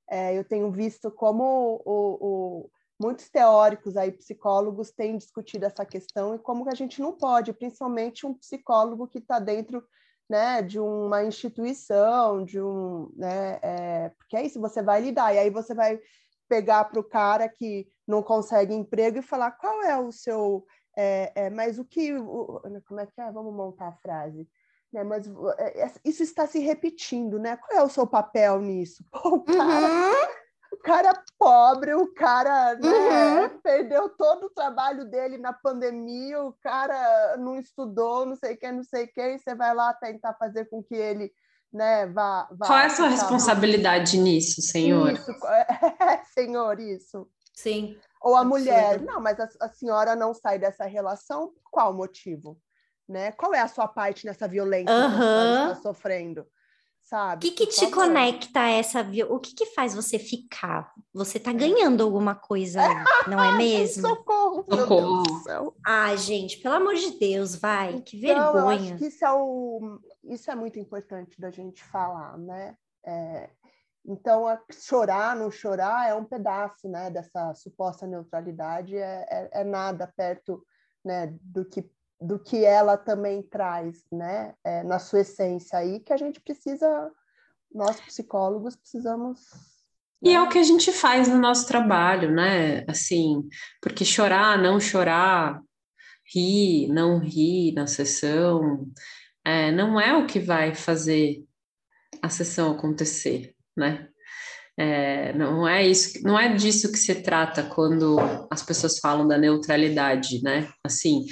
é, eu tenho visto como o, o, muitos teóricos aí, psicólogos, têm discutido essa questão e como que a gente não pode, principalmente um psicólogo que está dentro né, de uma instituição, de um, né, é, porque é isso, você vai lidar, e aí você vai pegar para o cara que não consegue emprego e falar qual é o seu, é, é, mas o que, o, como é que é? Vamos montar a frase. Né, mas é, é, isso está se repetindo, né? Qual é o seu papel nisso? Pô, o, cara, uhum. o cara pobre, o cara né, uhum. perdeu todo o trabalho dele na pandemia, o cara não estudou, não sei o que, não sei o que, e você vai lá tentar fazer com que ele né, vá. vá Qual é a sua responsabilidade nisso, senhor? Isso, é, senhor, isso. Sim. Ou a mulher, não, mas a, a senhora não sai dessa relação, por qual motivo? Né? Qual é a sua parte nessa violência uhum. que você está sofrendo? sabe? O que, que Por te favor. conecta a essa violência? O que, que faz você ficar? Você tá ganhando alguma coisa aí, não é mesmo? Socorro, meu Socorro. Deus do céu. Ai, gente, pelo amor de Deus, vai, que Então, eu acho vergonha. que isso é, o, isso é muito importante da gente falar, né? É, então, a- chorar, não chorar é um pedaço, né, dessa suposta neutralidade, é, é, é nada perto, né, do que, do que ela também traz, né, é, na sua essência aí, que a gente precisa, nós psicólogos precisamos... E é né? o que a gente faz no nosso trabalho, né? Assim, porque chorar, não chorar, rir, não rir na sessão, é, não é o que vai fazer a sessão acontecer, né? É, não é isso, não é disso que se trata quando as pessoas falam da neutralidade, né? Assim,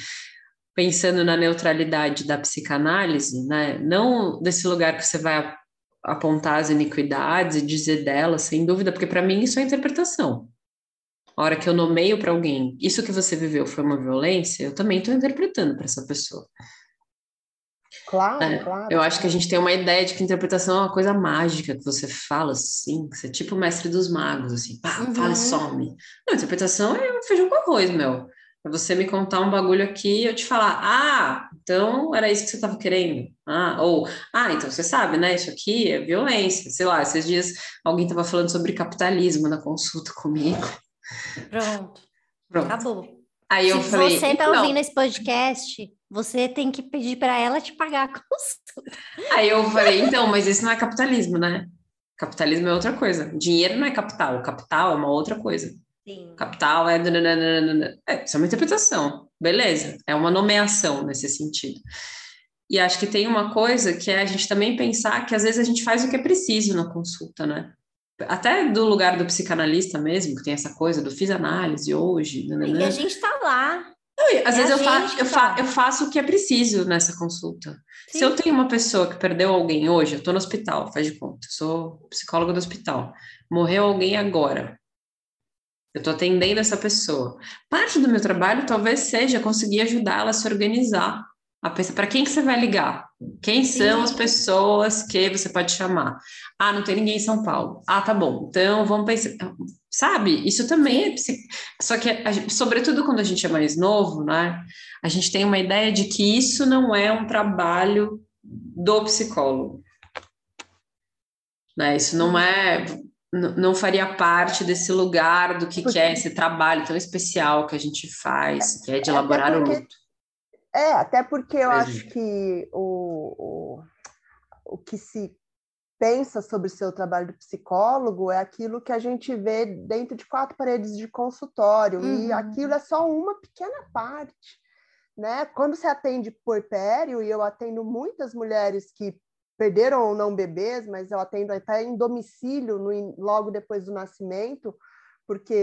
pensando na neutralidade da psicanálise, né? Não desse lugar que você vai ap- apontar as iniquidades e dizer delas, sem dúvida, porque para mim isso é interpretação. A hora que eu nomeio para alguém, isso que você viveu foi uma violência, eu também estou interpretando para essa pessoa. Claro, É, claro. Eu acho que a gente tem uma ideia de que interpretação é uma coisa mágica, que você fala assim, que você é tipo o mestre dos magos, assim, pá, Uhum. fala e some. Não, interpretação é um feijão com arroz, meu. É você me contar um bagulho aqui e eu te falar, ah, então era isso que você estava querendo. Ah, ou, ah, então você sabe, né? Isso aqui é violência. Sei lá, esses dias alguém estava falando sobre capitalismo na consulta comigo. Pronto, Pronto. acabou. Aí eu Se falei, você tá então, ouvindo esse podcast, você tem que pedir para ela te pagar a consulta. Aí eu falei, então, mas isso não é capitalismo, né? Capitalismo é outra coisa. Dinheiro não é capital, capital é uma outra coisa. Sim. Capital é. é. Isso é uma interpretação, beleza. É uma nomeação nesse sentido. E acho que tem uma coisa que é a gente também pensar que às vezes a gente faz o que é preciso na consulta, né? Até do lugar do psicanalista mesmo, que tem essa coisa do fiz análise hoje. E a gente tá lá. Não, às É vezes eu, fa eu, fa faz. eu faço o que é preciso nessa consulta. Se Sim. eu tenho uma pessoa que perdeu alguém hoje, eu estou no hospital, faz de conta, eu sou psicóloga do hospital, morreu alguém agora. Eu estou atendendo essa pessoa. Parte do meu trabalho talvez seja conseguir ajudar ela a se organizar. Para quem que você vai ligar? Quem são Sim. as pessoas que você pode chamar? Ah, não tem ninguém em São Paulo. Ah, tá bom. Então vamos pensar. Sabe? Isso também é psic... Só que, a gente- sobretudo quando a gente é mais novo, né? A gente tem uma ideia de que isso não é um trabalho do psicólogo. Né? Isso não é. Não faria parte desse lugar do que, que é esse trabalho tão especial que a gente faz, que é de É, elaborar o porque- luto. É, até porque eu Por acho exemplo. que o, o, o que se pensa sobre o seu trabalho de psicólogo é aquilo que a gente vê dentro de quatro paredes de consultório, e Uhum. aquilo é só uma pequena parte. Né? Quando você atende puerpério, e eu atendo muitas mulheres que perderam ou não bebês, mas eu atendo até em domicílio no logo depois do nascimento, porque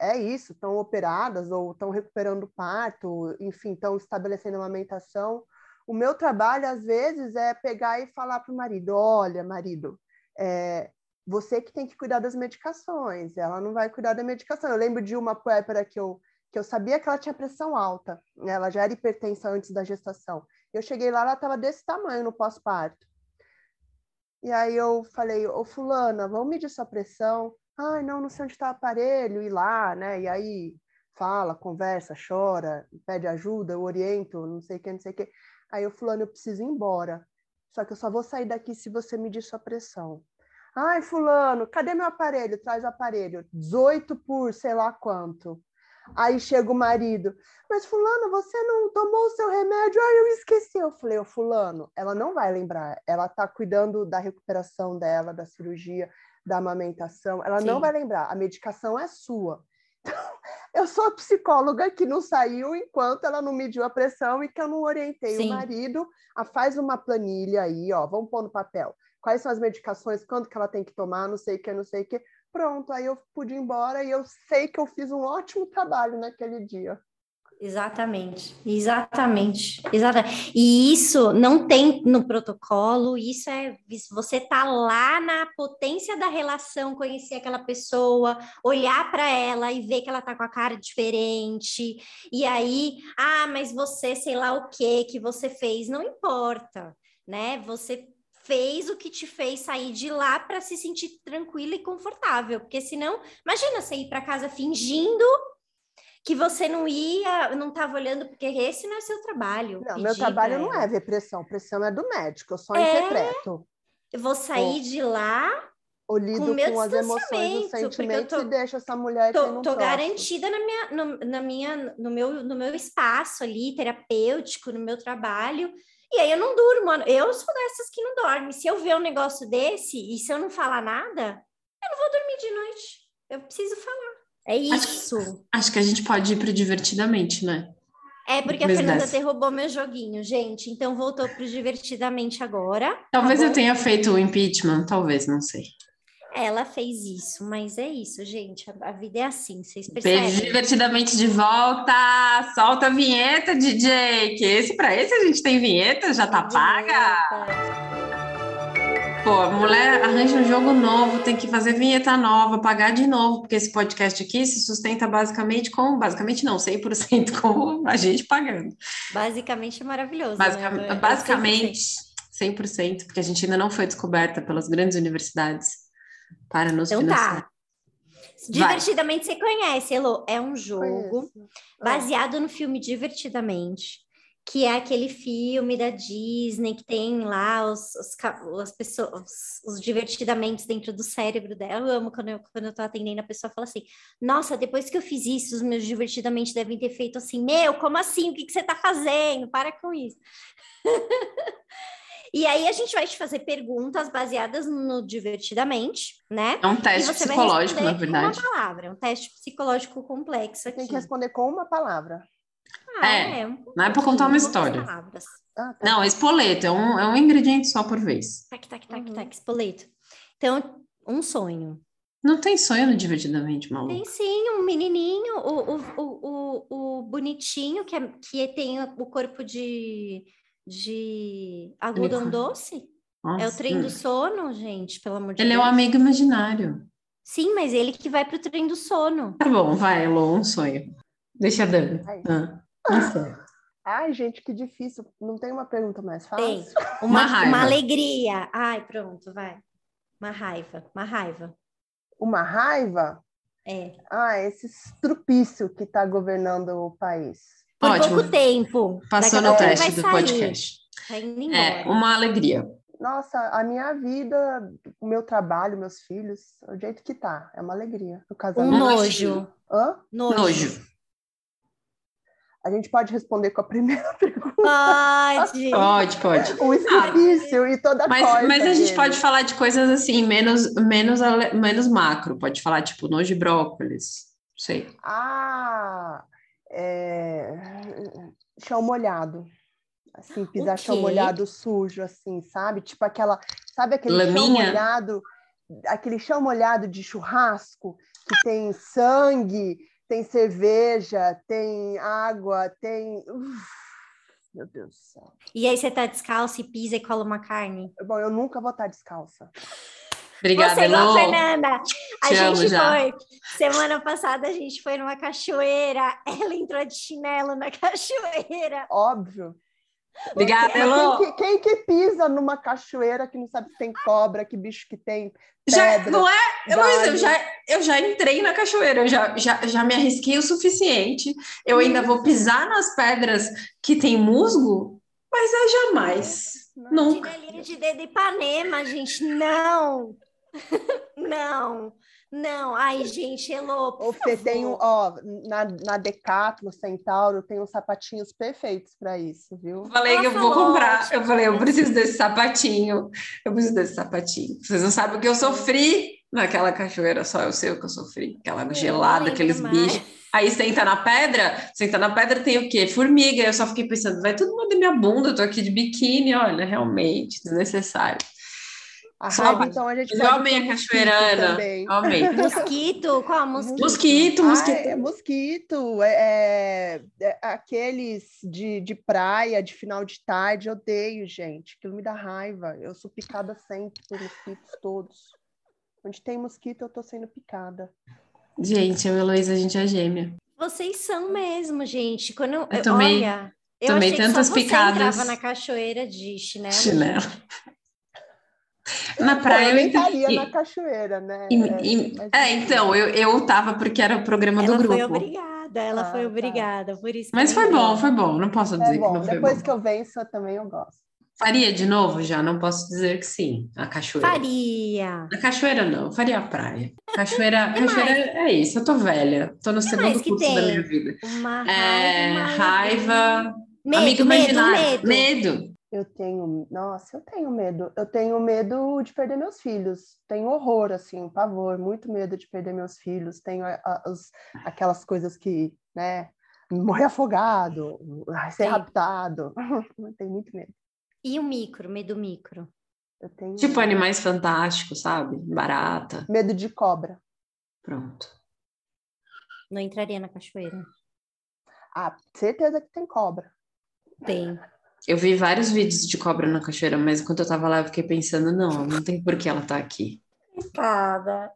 é isso, estão operadas ou estão recuperando parto, enfim, estão estabelecendo amamentação. O meu trabalho, às vezes, é pegar e falar para o marido: olha, marido, é, você que tem que cuidar das medicações, ela não vai cuidar da medicação. Eu lembro de uma puérpera que eu, que eu sabia que ela tinha pressão alta, né? ela já era hipertensa antes da gestação. Eu cheguei lá, ela estava desse tamanho no pós-parto. E aí eu falei, ô fulana, vamos medir sua pressão? Ai, não, não sei onde está o aparelho, ir lá, né? E aí fala, conversa, chora, pede ajuda, eu oriento, não sei o que, não sei o que. Aí o fulano, eu preciso ir embora. Só que eu só vou sair daqui se você medir sua pressão. Ai, fulano, cadê meu aparelho? Traz o aparelho. 18 por sei lá quanto. Aí chega o marido, mas fulano, você não tomou o seu remédio? Ai, eu esqueci. Eu falei, ô fulano, ela não vai lembrar. Ela tá cuidando da recuperação dela, da cirurgia, da amamentação. Ela não Sim. vai lembrar. A medicação é sua. Então, eu sou a psicóloga que não saiu enquanto ela não mediu a pressão e que eu não orientei Sim. o marido a faz uma planilha aí, ó, vamos pôr no papel. Quais são as medicações, quanto que ela tem que tomar, não sei o que, não sei o que. Pronto, aí eu pude ir embora e eu sei que eu fiz um ótimo trabalho naquele dia. Exatamente, exatamente, exatamente. E isso não tem no protocolo, isso é você tá lá na potência da relação, conhecer aquela pessoa, olhar para ela e ver que ela tá com a cara diferente. E aí, ah, mas você, sei lá o que que você fez, não importa, né? Você fez o que te fez sair de lá para se sentir tranquila e confortável, porque senão, imagina você ir para casa fingindo que você não ia, não estava olhando, porque esse não é seu trabalho. Não, meu trabalho não é ver pressão, pressão é do médico, eu só é... interpreto. Eu vou sair de lá lido com, com as emoções, os sentimentos tô, e deixo essa mulher tô, tô garantida na minha, no, na minha, no meu, no meu espaço ali terapêutico, no meu trabalho. E aí eu não durmo, eu sou dessas que não dorme. Se eu ver um negócio desse e se eu não falar nada, eu não vou dormir de noite. Eu preciso falar. É isso. Acho, acho que a gente pode ir para divertidamente, né? É porque a Fernanda dessa. derrubou meu joguinho, gente. Então voltou para divertidamente agora. Talvez tá eu tenha feito o impeachment, talvez, não sei. Ela fez isso, mas é isso, gente. A, a vida é assim, vocês percebem. Beijo divertidamente de volta. Solta a vinheta, DJ. Que esse para esse a gente tem vinheta, já tá paga. Pô, a mulher arranja um jogo novo, tem que fazer vinheta nova, pagar de novo, porque esse podcast aqui se sustenta basicamente com, basicamente não, 100% com a gente pagando. Basicamente é maravilhoso. Basica, né? Basicamente 100%, porque a gente ainda não foi descoberta pelas grandes universidades para nos então, tá. financiar. Tá. Divertidamente Vai. você conhece, Elo. É um jogo Conheço. baseado no filme Divertidamente, que é aquele filme da Disney que tem lá os, os as pessoas, os, divertidamente dentro do cérebro dela. Eu amo quando eu, quando eu tô atendendo a pessoa fala assim: Nossa, depois que eu fiz isso, os meus divertidamente devem ter feito assim, meu, como assim? O que, que você tá fazendo? Para com isso. E aí a gente vai te fazer perguntas baseadas no divertidamente, né? É um teste psicológico, na verdade. uma palavra, é um teste psicológico complexo aqui. Tem que responder com uma palavra. Ah, é, é um não é para contar uma história. Ah, tá. Não, espoleto, é um, é um ingrediente só por vez. Tac, tac, tac, uhum. tac, espoleto. Então, um sonho. Não tem sonho no Divertidamente, maluco? Tem sim, um menininho, o, o, o, o, o bonitinho, que, é, que tem o corpo de de algodão doce? Nossa. É o trem do sono, gente, pelo amor de ele Deus. Ele é um amigo imaginário. Sim, mas ele que vai pro trem do sono. Tá bom, vai, Elô, um sonho. Deixa a Dani. Ah. Ai, gente, que difícil. Não tem uma pergunta mais fácil? Tem. Uma, uma, raiva. uma alegria. Ai, pronto, vai. Uma raiva, uma raiva. Uma raiva? É. Ah, esse estrupício que está governando o país. Por Ótimo. pouco tempo. Passou no teste do sair. podcast. É uma alegria. Nossa, a minha vida, o meu trabalho, meus filhos, o jeito que tá, é uma alegria. O casamento. Um nojo. Hã? Nojo. nojo. A gente pode responder com a primeira pergunta. Pode. pode, pode. O exercício ah, e toda a mas, coisa. Mas a dele. gente pode falar de coisas assim, menos, menos, menos macro. Pode falar, tipo, nojo de brócolis. Sei. Ah, é, chão molhado. Assim, pisar chão molhado sujo, assim, sabe? Tipo aquela. Sabe aquele Laminha? chão molhado, aquele chão molhado de churrasco que tem sangue, tem cerveja, tem água, tem. Uf, meu Deus do céu. E aí você tá descalço e pisa e cola uma carne? Bom, eu nunca vou estar descalça. Obrigada, Você Elô. Fernanda. A Te gente foi. Semana passada a gente foi numa cachoeira. Ela entrou de chinelo na cachoeira. Óbvio. Obrigada, Elô. Quem, quem, que pisa numa cachoeira que não sabe se tem cobra, que bicho que tem? Pedra, já, não é? Mas eu já, eu já entrei na cachoeira, eu já, já, já me arrisquei o suficiente. Eu ainda vou pisar nas pedras que tem musgo, mas é jamais. Não. Nunca. Chinelinho de dedo Ipanema, gente, não. Não, não. Ai, gente, Elô, Ô, Fê, tem um, ó, na, na Decathlon, Centauro, tem uns sapatinhos perfeitos para isso, viu? Falei que eu vou comprar. Eu falei, eu preciso desse sapatinho. Eu preciso desse sapatinho. Vocês não sabem o que eu sofri naquela cachoeira, só eu sei o que eu sofri. Aquela gelada, aqueles bichos. Aí senta na pedra, senta na pedra tem o quê? Formiga. Eu só fiquei pensando, vai tudo mundo minha bunda, eu tô aqui de biquíni, olha, realmente, desnecessário. A raiva, então a gente Eu amei a cachoeirana. Amei. Mosquito? Qual mosquito? Mosquito, mosquito. Ah, é, mosquito. É, é, é, aqueles de, de praia, de final de tarde, eu odeio, gente. Aquilo me dá raiva. Eu sou picada sempre por mosquitos todos. Onde tem mosquito, eu tô sendo picada. Gente, eu e a Heloísa, a gente é gêmea. Vocês são mesmo, gente. Quando eu, eu tomei, olha, eu tomei achei tantas que só picadas. Na cachoeira de chinelo. Chinelo. Na praia eu eu estaria entendi. na cachoeira, né? E- É, e- mas- É, então, eu, eu tava porque era o programa do Ela grupo. foi obrigada, ela Ah, foi tá. obrigada, por isso que Mas ela foi bom, foi bom. Não posso dizer É que bom, não foi depois bom. que eu venço, eu também eu gosto. Faria de novo já? Não posso dizer que sim. A cachoeira. Faria. A cachoeira não, faria a praia. Cachoeira, Que cachoeira é isso, eu tô velha. Tô no segundo que curso da tem? minha vida. Uma É, raiva, uma raiva, alegria. Medo, amigo medo, imaginário. medo. Medo. Eu tenho, nossa, eu tenho medo. Eu tenho medo de perder meus filhos. Tenho horror, assim, pavor, muito medo de perder meus filhos. Tenho a- a- os- aquelas coisas que, né, morrer afogado, ser Sim. raptado. Tenho muito medo. E o micro, medo micro. Eu tenho Tipo animais fantásticos, sabe? Barata. medo de cobra. Pronto. Não entraria na cachoeira. Ah, certeza que tem cobra. Tem. Eu vi vários vídeos de cobra na cachoeira, mas enquanto eu tava lá, eu fiquei pensando, não, não tem por que ela tá aqui. Cada.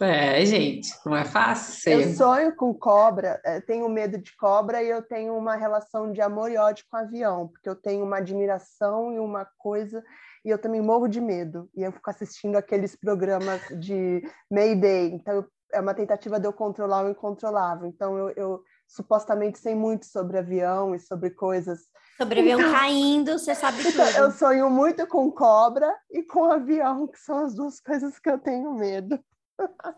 É, gente, não é fácil. Eu sonho com cobra, eh, tenho medo de cobra e eu tenho uma relação de amor e ódio com avião, porque eu tenho uma admiração e uma coisa, e eu também morro de medo. E eu fico assistindo aqueles programas de Mayday, então eu- é uma tentativa de eu controlar o incontrolável. Então eu, eu supostamente sei muito sobre avião e sobre coisas. Sobreviveu caindo, você sabe Então eu tudo. sonho muito com cobra e com avião, que são as duas coisas que eu tenho medo.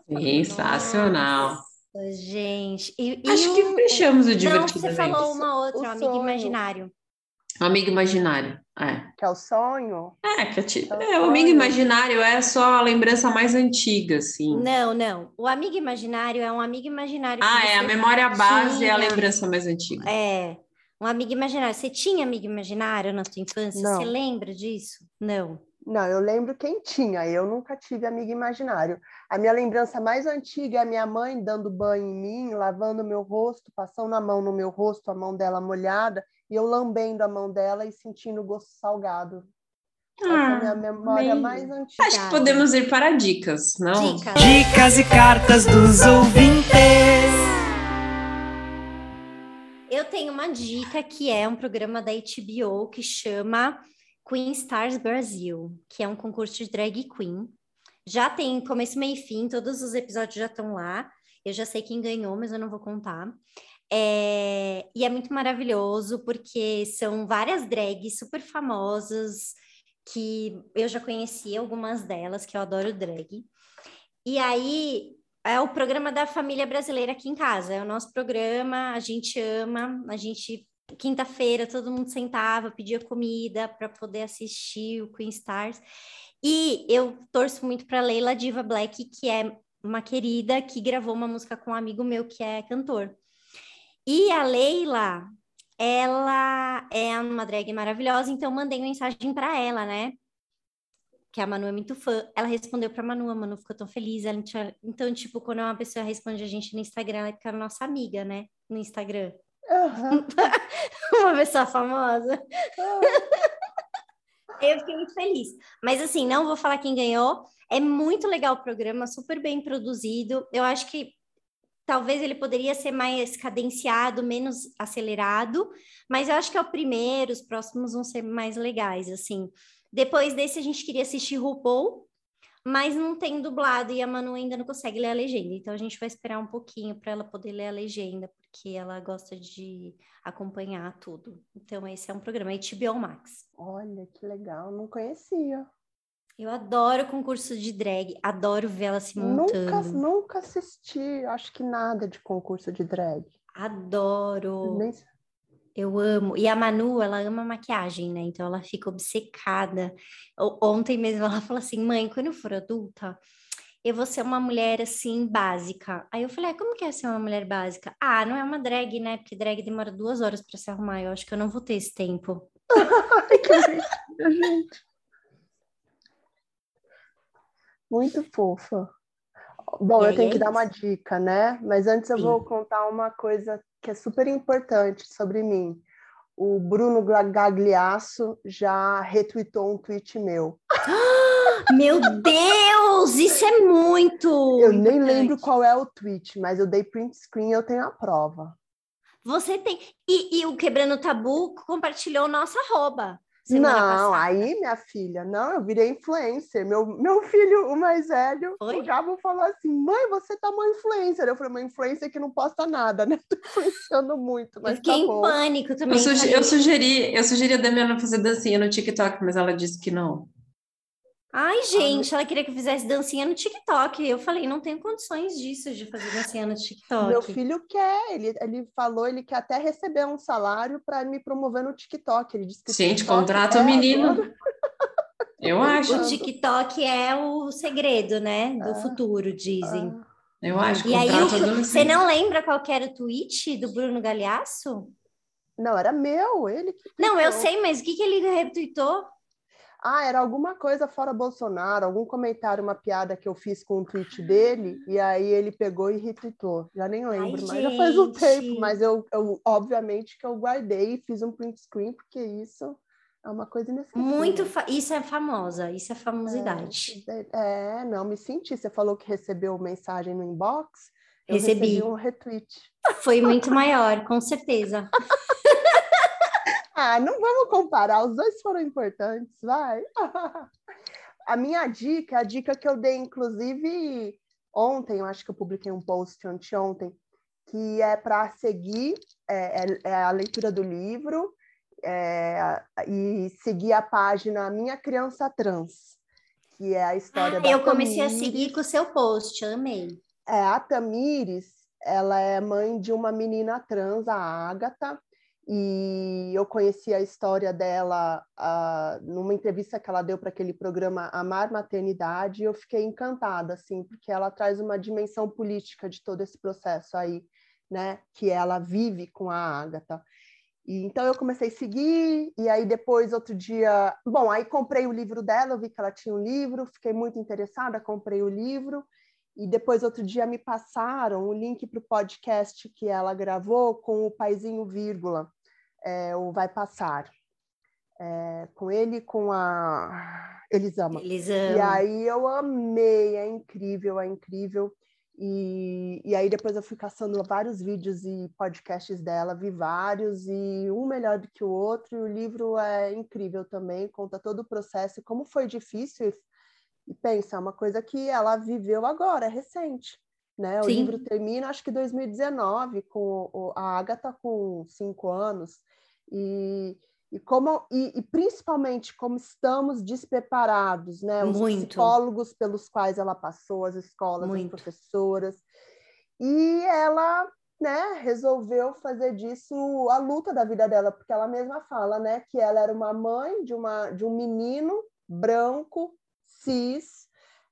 Sensacional. Nossa, gente. E, e Acho o- que fechamos o Não, divertido. você falou uma outra, O um amigo sonho. imaginário. Um amigo imaginário. É. Que é o sonho. É, que eu. Então, é, o amigo imaginário é só a lembrança mais antiga, assim. Não, não. O amigo imaginário é um amigo imaginário. que Ah, é a memória base é a tinha. lembrança mais antiga. É. Um amigo imaginário. Você tinha amigo imaginário na sua infância? Não. Você lembra disso? Não. Não, eu lembro quem tinha, eu nunca tive amigo imaginário. A minha lembrança mais antiga é a minha mãe dando banho em mim, lavando meu rosto, passando a mão no meu rosto, a mão dela molhada, e eu lambendo a mão dela e sentindo o gosto salgado. Essa é a minha memória bem. mais antiga. Acho que podemos ir para dicas, não? Dica. Dicas e cartas dos ouvintes. Eu tenho uma dica que é um programa da HBO que chama Queen Stars Brasil, que é um concurso de drag queen. Já tem começo, meio e fim, todos os episódios já estão lá. Eu já sei quem ganhou, mas eu não vou contar. É, E é muito maravilhoso, porque são várias drags super famosas, que eu já conheci algumas delas, que eu adoro drag. E aí, é o programa da família brasileira aqui em casa. É o nosso programa, a gente ama, a gente. Quinta-feira, todo mundo sentava, pedia comida para poder assistir o Queen Stars. E eu torço muito para Leila Diva Black, que é uma querida que gravou uma música com um amigo meu que é cantor. E a Leila, ela é uma drag maravilhosa, então mandei mensagem para ela, né? Que a Manu é muito fã. Ela respondeu para Manu, a Manu ficou tão feliz. Tinha- Então, tipo, quando uma pessoa responde a gente no Instagram, ela fica nossa amiga, né? No Instagram. Aham. uma pessoa famosa. Eu fiquei muito feliz. Mas assim, não vou falar quem ganhou. É muito legal o programa, super bem produzido. Eu acho que talvez ele poderia ser mais cadenciado, menos acelerado, mas eu acho que é o primeiro, os próximos vão ser mais legais, assim. Depois desse a gente queria assistir RuPaul, mas não tem dublado e a Manu ainda não consegue ler a legenda. Então a gente vai esperar um pouquinho para ela poder ler a legenda, porque ela gosta de acompanhar tudo. Então esse é um programa HBO Max. Olha, que legal, não conhecia. Eu adoro concurso de drag, adoro ver ela se montando. Nunca, nunca assisti, acho que nada de concurso de drag. Adoro. Nem- Eu amo. E a Manu, ela ama maquiagem, né? Então ela fica obcecada. Ontem mesmo ela falou assim: mãe, quando eu for adulta, eu vou ser uma mulher assim, básica. Aí eu falei: ah, como que é ser uma mulher básica? Ah, não é uma drag, né? Porque drag demora duas horas para se arrumar. Eu acho que eu não vou ter esse tempo. Que gente. Muito fofa. Bom, E eu tenho é que dar uma isso. dica, né? Mas antes eu Sim. vou contar uma coisa que é super importante sobre mim. O Bruno Gagliasso já retweetou um tweet meu. Meu Deus, isso é muito. Eu nem importante. lembro qual é o tweet, mas eu dei print screen e eu tenho a prova. Você tem. E, e o Quebrando Tabu compartilhou nossa arroba. Semana não, passada. aí, minha filha, não, eu virei influencer. Meu, meu filho, o mais velho, Foi? o Gabo falou assim: mãe, você tá uma influencer. Eu falei, uma influencer que não posta nada, né? Tô influenciando muito, Eu mas fiquei tá em bom. pânico também. Eu, suge- eu sugeri, eu sugeri a Damiana fazer dancinha no TikTok, mas ela disse que não. Ai, gente, ela queria que eu fizesse dancinha no TikTok. Eu falei, não tenho condições disso, de fazer dancinha no TikTok. Meu filho quer, ele, ele falou, ele quer até receber um salário para me promover no TikTok. Ele disse que Gente, TikTok contrata é o menino. Eu acho. O TikTok é o segredo, né? Do Ah, futuro, dizem. Ah, Eu acho. E aí, o você não lembra qual que era o tweet do Bruno Galhaço? não, era meu, ele que Não, eu sei, mas o que, que ele retweetou? Ah, era alguma coisa fora Bolsonaro, algum comentário, uma piada que eu fiz com o tweet dele, e aí ele pegou e retweetou. Já nem lembro, mas já faz um gente. tempo, mas eu, eu obviamente que eu guardei e fiz um print screen, porque isso é uma coisa inesquecível. Muito. Isso é famosa, isso é famosidade. É, é, não, me senti. Você falou que recebeu mensagem no inbox. Eu Recebi. recebi um retweet. Foi muito maior, com certeza. Ah, não vamos comparar, os dois foram importantes, vai. A minha dica, a dica que eu dei, inclusive, ontem, eu acho que eu publiquei um post anteontem, que é para seguir é, é- é a leitura do livro é, e seguir a página Minha Criança Trans, que é a história da Ah, eu comecei a seguir com o seu post, amei. É, a Tamires, ela é mãe de uma menina trans, a Ágata, e eu conheci a história dela ah, numa entrevista que ela deu para aquele programa Amar Maternidade, e eu fiquei encantada, assim, porque ela traz uma dimensão política de todo esse processo aí, né, que ela vive com a Ágata. E, então eu comecei a seguir, e aí depois, outro dia... Bom, aí comprei o livro dela, eu vi que ela tinha um livro, fiquei muito interessada, comprei o livro, e depois, outro dia, me passaram o link para o podcast que ela gravou com o Paizinho Vírgula, é, o Vai Passar. É, com ele e com a Elisama. Eles E aí eu amei, é incrível, é incrível. E, e aí depois eu fui caçando vários vídeos e podcasts dela, vi vários, e um melhor do que o outro, e o livro é incrível também, conta todo o processo, e como foi difícil, e pensa, é uma coisa que ela viveu agora, é recente, né? O Sim. livro termina, acho que 2019, com o- a Agatha com cinco anos, e, e como e, e principalmente como estamos despreparados, né? Os Muito. psicólogos pelos quais ela passou, as escolas, Muito. as professoras, e ela, né, resolveu fazer disso a luta da vida dela, porque ela mesma fala, né, que ela era uma mãe de uma de um menino branco, cis,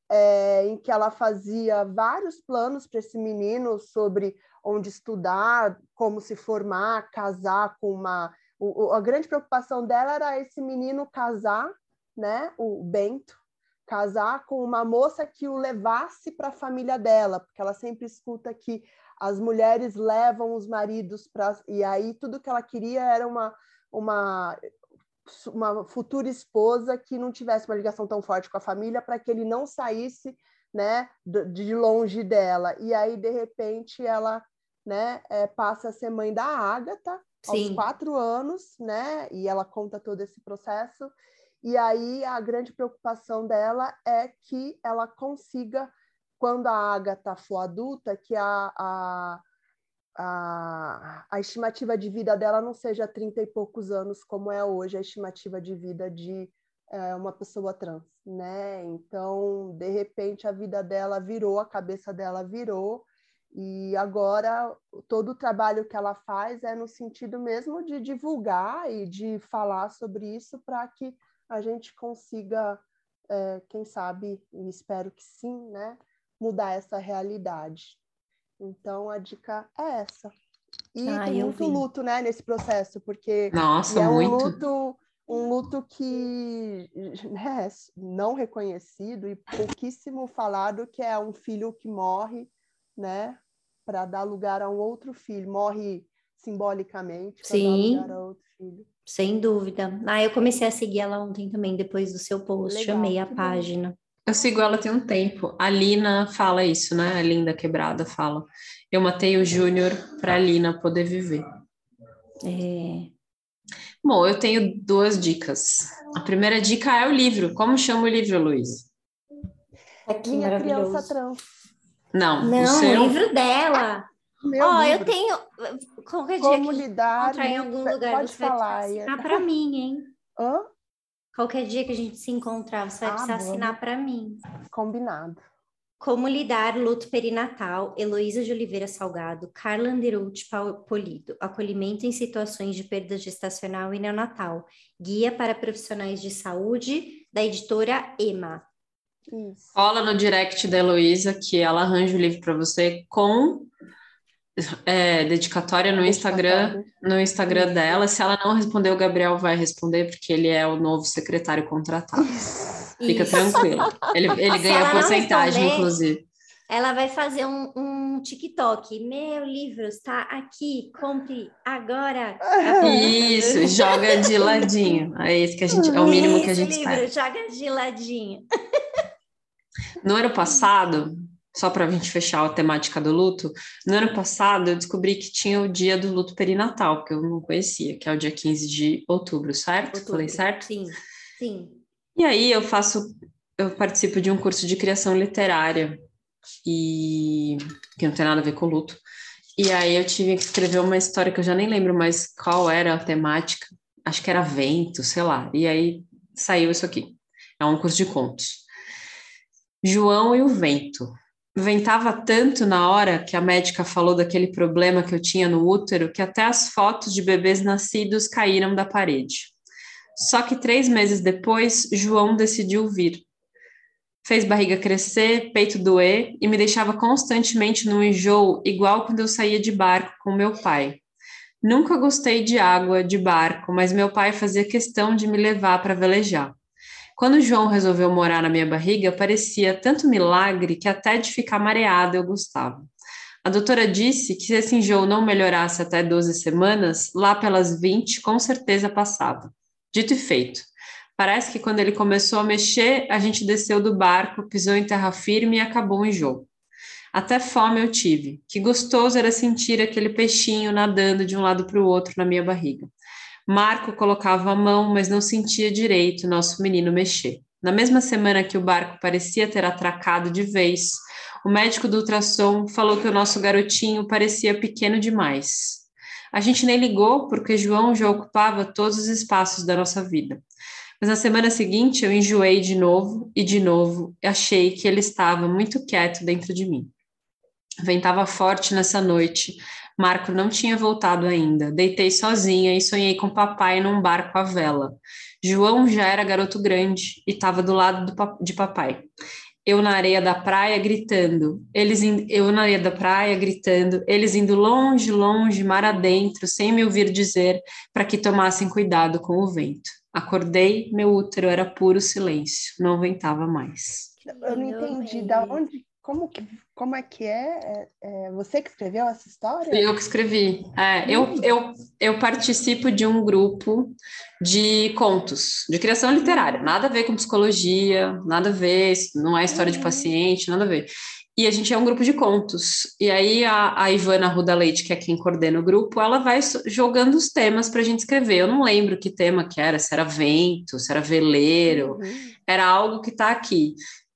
é, em que ela fazia vários planos para esse menino sobre onde estudar, como se formar, casar com uma. O, a grande preocupação dela era esse menino casar, né, o Bento, casar com uma moça que o levasse para a família dela, porque ela sempre escuta que as mulheres levam os maridos para. E aí tudo que ela queria era uma. uma uma futura esposa que não tivesse uma ligação tão forte com a família para que ele não saísse né de longe dela. E aí de repente ela né é, passa a ser mãe da Ágata aos quatro anos né e ela conta todo esse processo. E aí a grande preocupação dela é que ela consiga quando a Ágata for adulta que a, a a, a estimativa de vida dela não seja 30 e poucos anos, como é hoje a estimativa de vida de é, uma pessoa trans, né? Então, de repente, a vida dela virou, a cabeça dela virou, e agora todo o trabalho que ela faz é no sentido mesmo de divulgar e de falar sobre isso para que a gente consiga, é, quem sabe, e espero que sim, né? Mudar essa realidade. Então a dica é essa. E Ah, tem muito vi. luto, né, nesse processo, porque Nossa, é um muito. luto, um luto que né, não reconhecido e pouquíssimo falado, que é um filho que morre, né, para dar lugar a um outro filho, morre simbolicamente para dar Sim. lugar a outro filho. Sem dúvida. Ah, eu comecei a seguir ela ontem também, depois do seu post. Legal, Amei a que bom. Eu sigo ela tem um tempo. A Lina fala isso, né? A Linda Quebrada fala. Eu matei o Júnior para a Lina poder viver. É, Bom, eu tenho duas dicas. A primeira dica é o livro. Como chama o livro, Luiz? Que Minha maravilhoso. criança trans. Não, o Não, seu. o livro dela. Meu Ó, eu livro. tenho. Qualquer dia Como que lidar. em algum lugar, Pode falar. precisar Ian. assinar pra mim, hein? Hã? Qualquer dia que a gente se encontrar, você vai Ah, precisar assinar pra mim. Combinado. Como lidar luto perinatal, Heloísa de Oliveira Salgado, Carla Anderucci Polido, acolhimento em situações de perda gestacional e neonatal, guia para profissionais de saúde, da editora EMA. Isso. Cola no direct da Heloísa que ela arranja o livro para você com é, dedicatória no Instagram, no Instagram dela. Se ela não responder, o Gabriel vai responder, porque ele é o novo secretário contratado. Fica Isso. tranquilo. Ele, ele ganha porcentagem, inclusive. Ela vai fazer um, um TikTok. Meu livro está aqui, compre agora. Isso, joga de ladinho. É isso que a gente, é o mínimo que a Esse gente livro, espera. joga de ladinho. No ano passado, só para a gente fechar a temática do luto, no ano passado eu descobri que tinha o dia do luto perinatal, que eu não conhecia, que é o dia 15 de outubro, certo? Outubro. Falei certo? Sim, sim. E aí eu faço, eu participo de um curso de criação literária, e que não tem nada a ver com luto. E aí eu tive que escrever uma história que eu já nem lembro mais qual era a temática, acho que era vento, sei lá. E aí saiu isso aqui. É um curso de contos. João e o vento. Ventava tanto na hora que a médica falou daquele problema que eu tinha no útero que até as fotos de bebês nascidos caíram da parede. Só que três meses depois, João decidiu vir. Fez barriga crescer, peito doer e me deixava constantemente no enjoo, igual quando eu saía de barco com meu pai. Nunca gostei de água, de barco, mas meu pai fazia questão de me levar para velejar. Quando João resolveu morar na minha barriga, parecia tanto milagre que até de ficar mareada eu gostava. A doutora disse que se esse enjoo não melhorasse até 12 semanas, lá pelas 20 com certeza passava. Dito e feito. Parece que quando ele começou a mexer, a gente desceu do barco, pisou em terra firme e acabou o enjoo. Até fome eu tive. Que gostoso era sentir aquele peixinho nadando de um lado para o outro na minha barriga. Marco colocava a mão, mas não sentia direito nosso menino mexer. Na mesma semana que o barco parecia ter atracado de vez, o médico do ultrassom falou que o nosso garotinho parecia pequeno demais. A gente nem ligou porque João já ocupava todos os espaços da nossa vida. Mas na semana seguinte eu enjoei de novo e de novo e achei que ele estava muito quieto dentro de mim. Ventava forte nessa noite. Marco não tinha voltado ainda. Deitei sozinha e sonhei com papai num barco à vela. João já era garoto grande e estava do lado do de papai. Eu na areia da praia gritando, eles in... eu na areia da praia gritando, eles indo longe, longe, mar adentro, sem me ouvir dizer para que tomassem cuidado com o vento. Acordei, meu útero era puro silêncio, não ventava mais. Eu não entendi da onde, como que, como é que é? é? é você que escreveu essa história? Eu que escrevi. É, eu, eu, eu participo de um grupo de contos, de criação literária. Nada a ver com psicologia, nada a ver, não é história de paciente, nada a ver. E a gente é um grupo de contos. E aí a, a Ivana Ruda Leite, que é quem coordena o grupo, ela vai jogando os temas para a gente escrever. Eu não lembro que tema que era, se era vento, se era veleiro, Uhum. era algo que está aqui.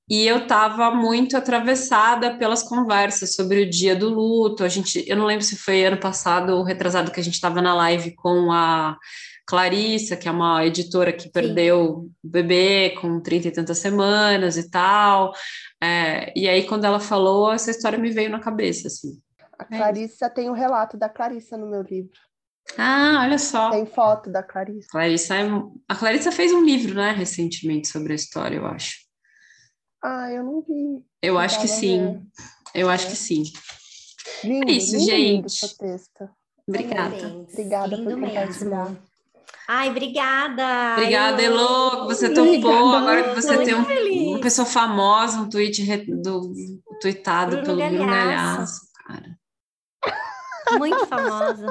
E eu estava muito atravessada pelas conversas sobre o dia do luto. A gente, eu não lembro se foi ano passado ou retrasado que a gente estava na live com a Clarissa, que é uma editora que perdeu o bebê com trinta e tantas semanas e tal. É, e aí, quando ela falou, essa história me veio na cabeça, assim. A Clarissa tem o um relato da Clarissa no meu livro. Ah, olha só. Tem foto da Clarissa. Clarissa é... A Clarissa fez um livro, né, recentemente sobre a história, eu acho. Ah, eu não vi. Eu Eu acho que sim. vendo. Eu acho que sim. Lindo, É isso, lindo, lindo gente. seu texto. Obrigada. Parabéns. Obrigada por Lindo compartilhar. mesmo. Ai, obrigada. Obrigada, Elo. Que você Obrigada, topou. Agora que você tem um- feliz. uma pessoa famosa, um tweet re- do, tweetado Bruno pelo Bruno Galhaço. Cara. Muito famosa.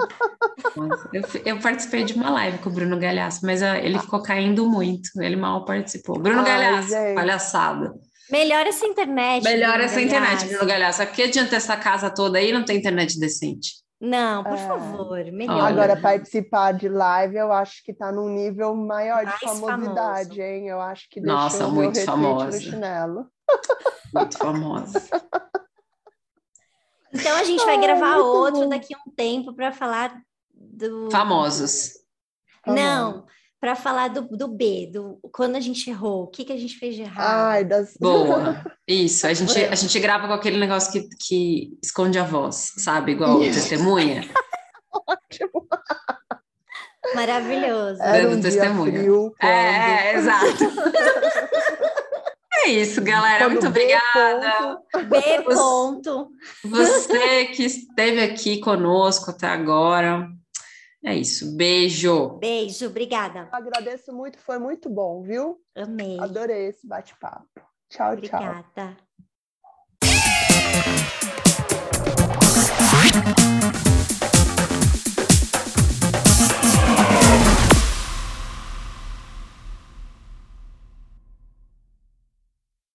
Eu, eu participei de uma live com o Bruno Galhaço, mas ah, ele ficou caindo muito. Ele mal participou. Bruno Ai, Galhaço, gente. palhaçada. Melhor essa internet. Melhor Bruno essa internet. Bruno Galhaço. Aqui adianta essa casa toda aí, não tem internet decente. Não, por É. favor, melhor. Agora, participar de live, eu acho que tá num nível maior de Mais famosidade, famoso. hein? Eu acho que Nossa, deixou muito famosa. no chinelo. Muito famosa. Então a gente vai Ai, gravar outro bom. daqui a um tempo para falar do. Famosos. Não, para falar do, do B, do quando a gente errou, o que, que a gente fez de errado. Ai, das... Boa. Isso. A gente, a gente grava com aquele negócio que, que esconde a voz, sabe? Igual testemunha. Ótimo. Maravilhoso. Era um Dando dia testemunha. frio, quando... É, é, exato. É isso, galera. quando Muito B obrigada. ponto- B ponto. Você que esteve aqui conosco até agora. É isso. Beijo. Beijo, obrigada. Agradeço muito, foi muito bom, viu? Amei. Adorei esse bate-papo. Tchau, obrigada. tchau. Obrigada.